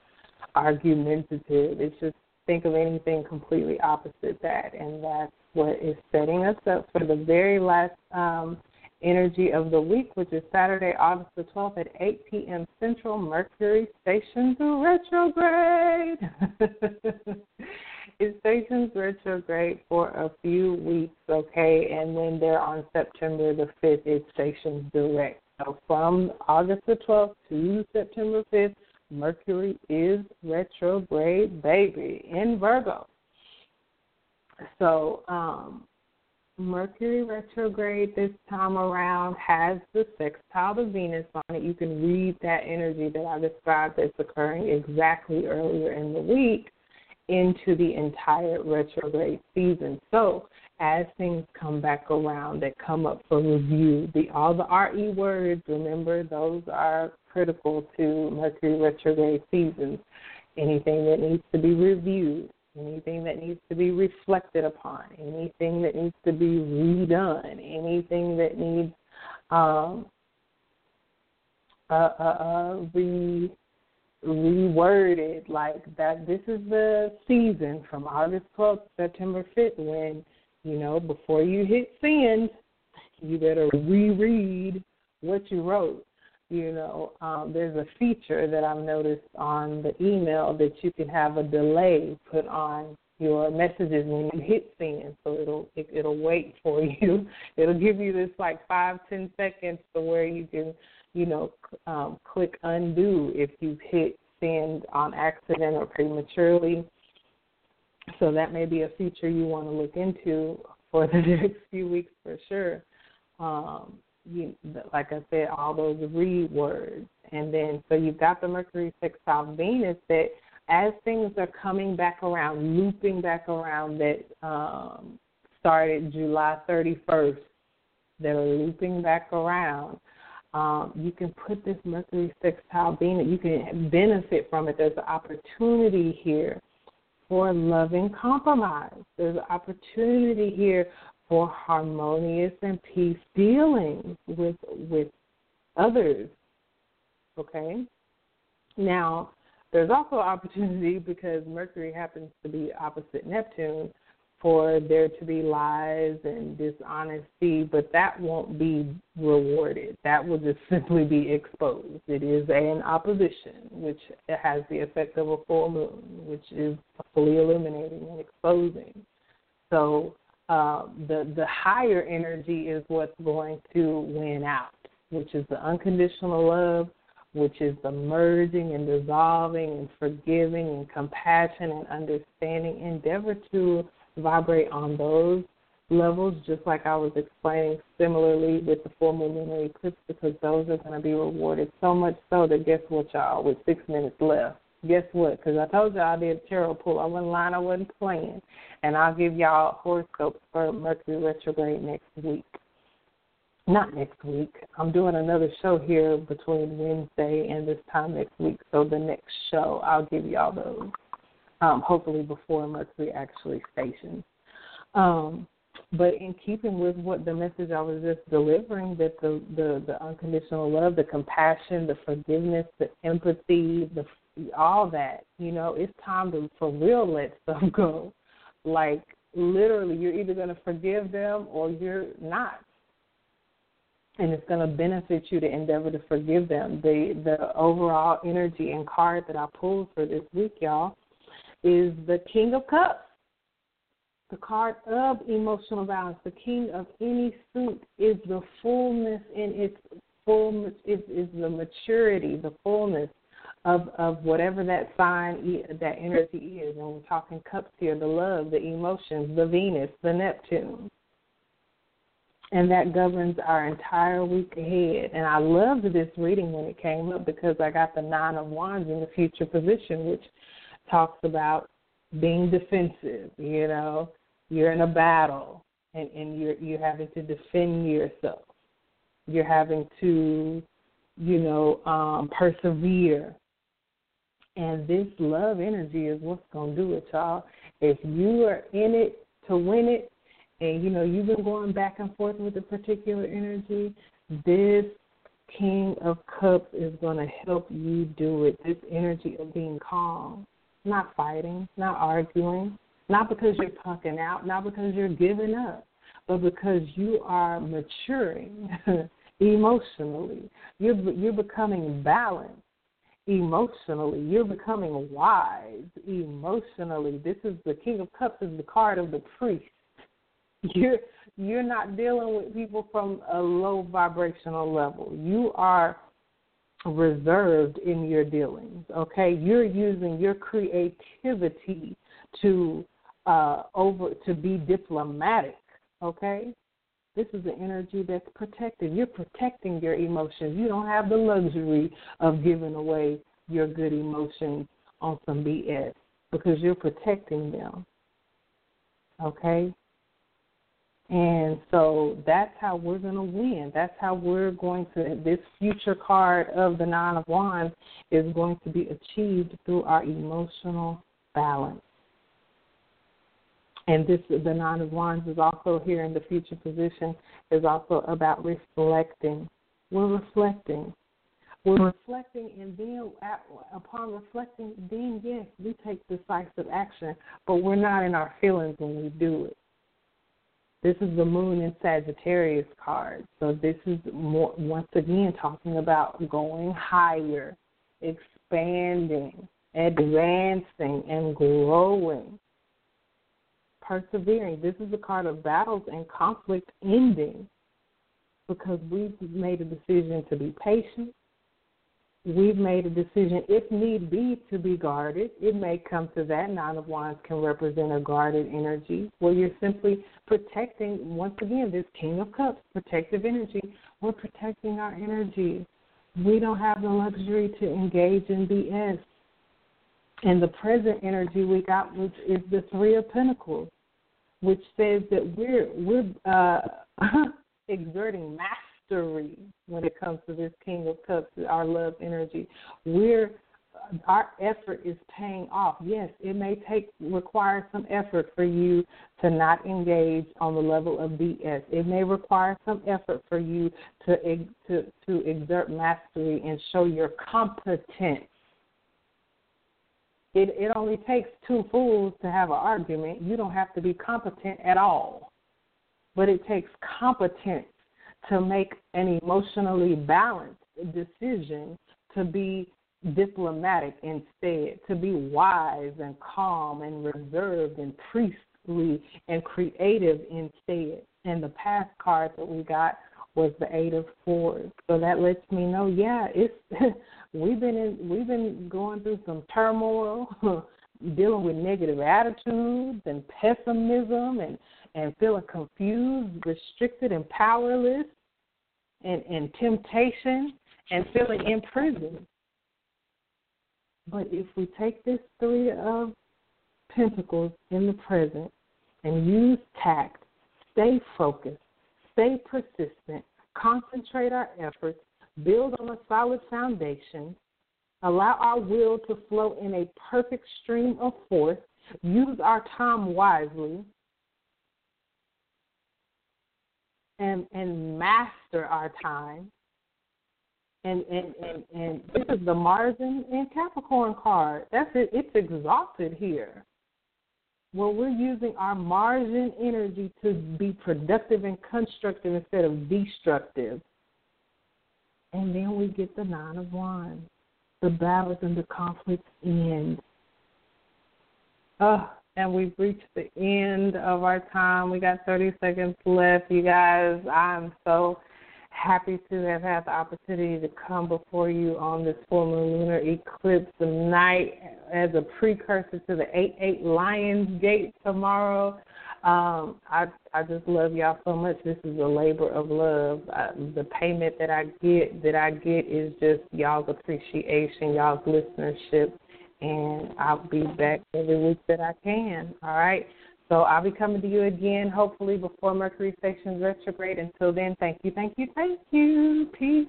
argumentative. It's just think of anything completely opposite that, and that's what is setting us up for the very last um, energy of the week, which is Saturday, August the 12th at 8 p.m. Central. Mercury stations retrograde. (laughs) it stations retrograde for a few weeks, okay, and then they're on September the 5th, it stations direct. So from August the 12th to September 5th, Mercury is retrograde, baby, in Virgo. So, um, Mercury retrograde this time around has the sextile to Venus on it. You can read that energy that I described that's occurring exactly earlier in the week into the entire retrograde season. So as things come back around that come up for review, the all the RE words, remember those are critical to Mercury retrograde seasons. Anything that needs to be reviewed, anything that needs to be reflected upon, anything that needs to be redone, anything that needs um, uh, uh, uh, re reworded like that. This is the season from August 12th to September 5th when you know before you hit send, you better reread what you wrote. You know, um, there's a feature that I've noticed on the email that you can have a delay put on your messages when you hit send, so it'll it, it'll wait for (laughs) you. It'll give you this like five ten seconds to where you can, you know, um, click undo if you hit send on accident or prematurely. So that may be a feature you want to look into for (laughs) the next few weeks for sure. Um, you, like I said, all those rewords, words, and then so you've got the Mercury sextile Venus that as things are coming back around, looping back around that um, started July 31st, that are looping back around, um, you can put this Mercury sextile Venus, you can benefit from it. There's an opportunity here for loving compromise. There's an opportunity here for harmonious and peace dealing with with others. Okay? Now, there's also opportunity because Mercury happens to be opposite Neptune for there to be lies and dishonesty, but that won't be rewarded. That will just simply be exposed. It is an opposition, which has the effect of a full moon, which is fully illuminating and exposing. So uh, the the higher energy is what's going to win out, which is the unconditional love, which is the merging and dissolving and forgiving and compassion and understanding. Endeavor to vibrate on those levels, just like I was explaining similarly with the full moon lunar eclipse, because those are going to be rewarded so much so that guess what, y'all, with six minutes left, guess what? Because I told y'all I did tarot pull. I wasn't lying, I wasn't playing. And I'll give y'all horoscopes for Mercury retrograde next week. Not next week. I'm doing another show here between Wednesday and this time next week. So the next show, I'll give y'all those. Um, hopefully before Mercury actually stations. Um, but in keeping with what the message I was just delivering, that the, the the unconditional love, the compassion, the forgiveness, the empathy, the all that. You know, it's time to for real let stuff (laughs) go. Like literally, you're either going to forgive them or you're not. And it's going to benefit you to endeavor to forgive them. The the overall energy and card that I pulled for this week, y'all, is the King of Cups. The card of emotional balance. The king of any suit is the fullness in its fullness is, is the maturity, the fullness of of whatever that sign that energy is. And we're talking cups here: the love, the emotions, the Venus, the Neptune, and that governs our entire week ahead. And I loved this reading when it came up because I got the Nine of Wands in the future position, which talks about being defensive. You know, you're in a battle, and and you're you're having to defend yourself. You're having to you know, um, persevere. And this love energy is what's to do it, y'all. If you are in it to win it, and you know you've been going back and forth with a particular energy, this King of Cups is going to help you do it. This energy of being calm, not fighting, not arguing, not because you're punking out, not because you're giving up, but because you are maturing (laughs) emotionally. You're you're becoming balanced emotionally. You're becoming wise emotionally. This is the King of Cups is the card of the priest. (laughs) You're you're not dealing with people from a low vibrational level. You are reserved in your dealings. Okay, you're using your creativity to uh, over to be diplomatic. Okay, this is the energy that's protected. You're protecting your emotions. You don't have the luxury of giving away your good emotions on some BS because you're protecting them. Okay? And so that's how we're going to win. That's how we're going to, this future card of the Nine of Wands is going to be achieved through our emotional balance. And this, the Nine of Wands is also here in the future position, is also about reflecting. We're reflecting. We're reflecting, and then upon reflecting, then yes, we take decisive action, but we're not in our feelings when we do it. This is the Moon in Sagittarius card, so this is more once again talking about going higher, expanding, advancing, and growing persevering. This is a card of battles and conflict ending because we've made a decision to be patient. We've made a decision, if need be, to be guarded. It may come to that. Nine of Wands can represent a guarded energy where you're simply protecting, once again, this King of Cups, protective energy. We're protecting our energy. We don't have the luxury to engage in BS. And the present energy we got which is the Three of Pentacles which says that we're we're uh, (laughs) exerting when it comes to this King of Cups, our love energy. We're our effort is paying off. Yes, it may take require some effort for you to not engage on the level of BS. It may require some effort for you to to to exert mastery and show your competence it, it only takes two fools to have an argument. You don't have to be competent at all. But it takes competence to make an emotionally balanced decision to be diplomatic instead, to be wise and calm and reserved and priestly and creative instead. And the past card that we got was the eight of swords. So that lets me know, yeah, it's (laughs) we've been in we've been going through some turmoil, (laughs) dealing with negative attitudes and pessimism and and feeling confused, restricted and powerless and, and temptation and feeling imprisoned. But if we take this three of pentacles in the present and use tact, stay focused, stay persistent, concentrate our efforts, build on a solid foundation, allow our will to flow in a perfect stream of force, use our time wisely, and and master our time. And and and, and this is the Mars and, and Capricorn card. That's it. It's exalted here. Well, we're using our margin energy to be productive and constructive instead of destructive. And then we get the Nine of Wands. The battles and the conflicts end. Oh, and we've reached the end of our time. We got 30 seconds left, you guys. I'm so happy to have had the opportunity to come before you on this full moon lunar eclipse night as a precursor to the 8 8 Lions Gate tomorrow. Um, I I just love y'all so much. This is a labor of love. I, the payment that I get that I get is just y'all's appreciation, y'all's listenership, and I'll be back every week that I can. All right. So I'll be coming to you again, hopefully before Mercury stations retrograde. Until then, thank you, thank you, thank you. Peace.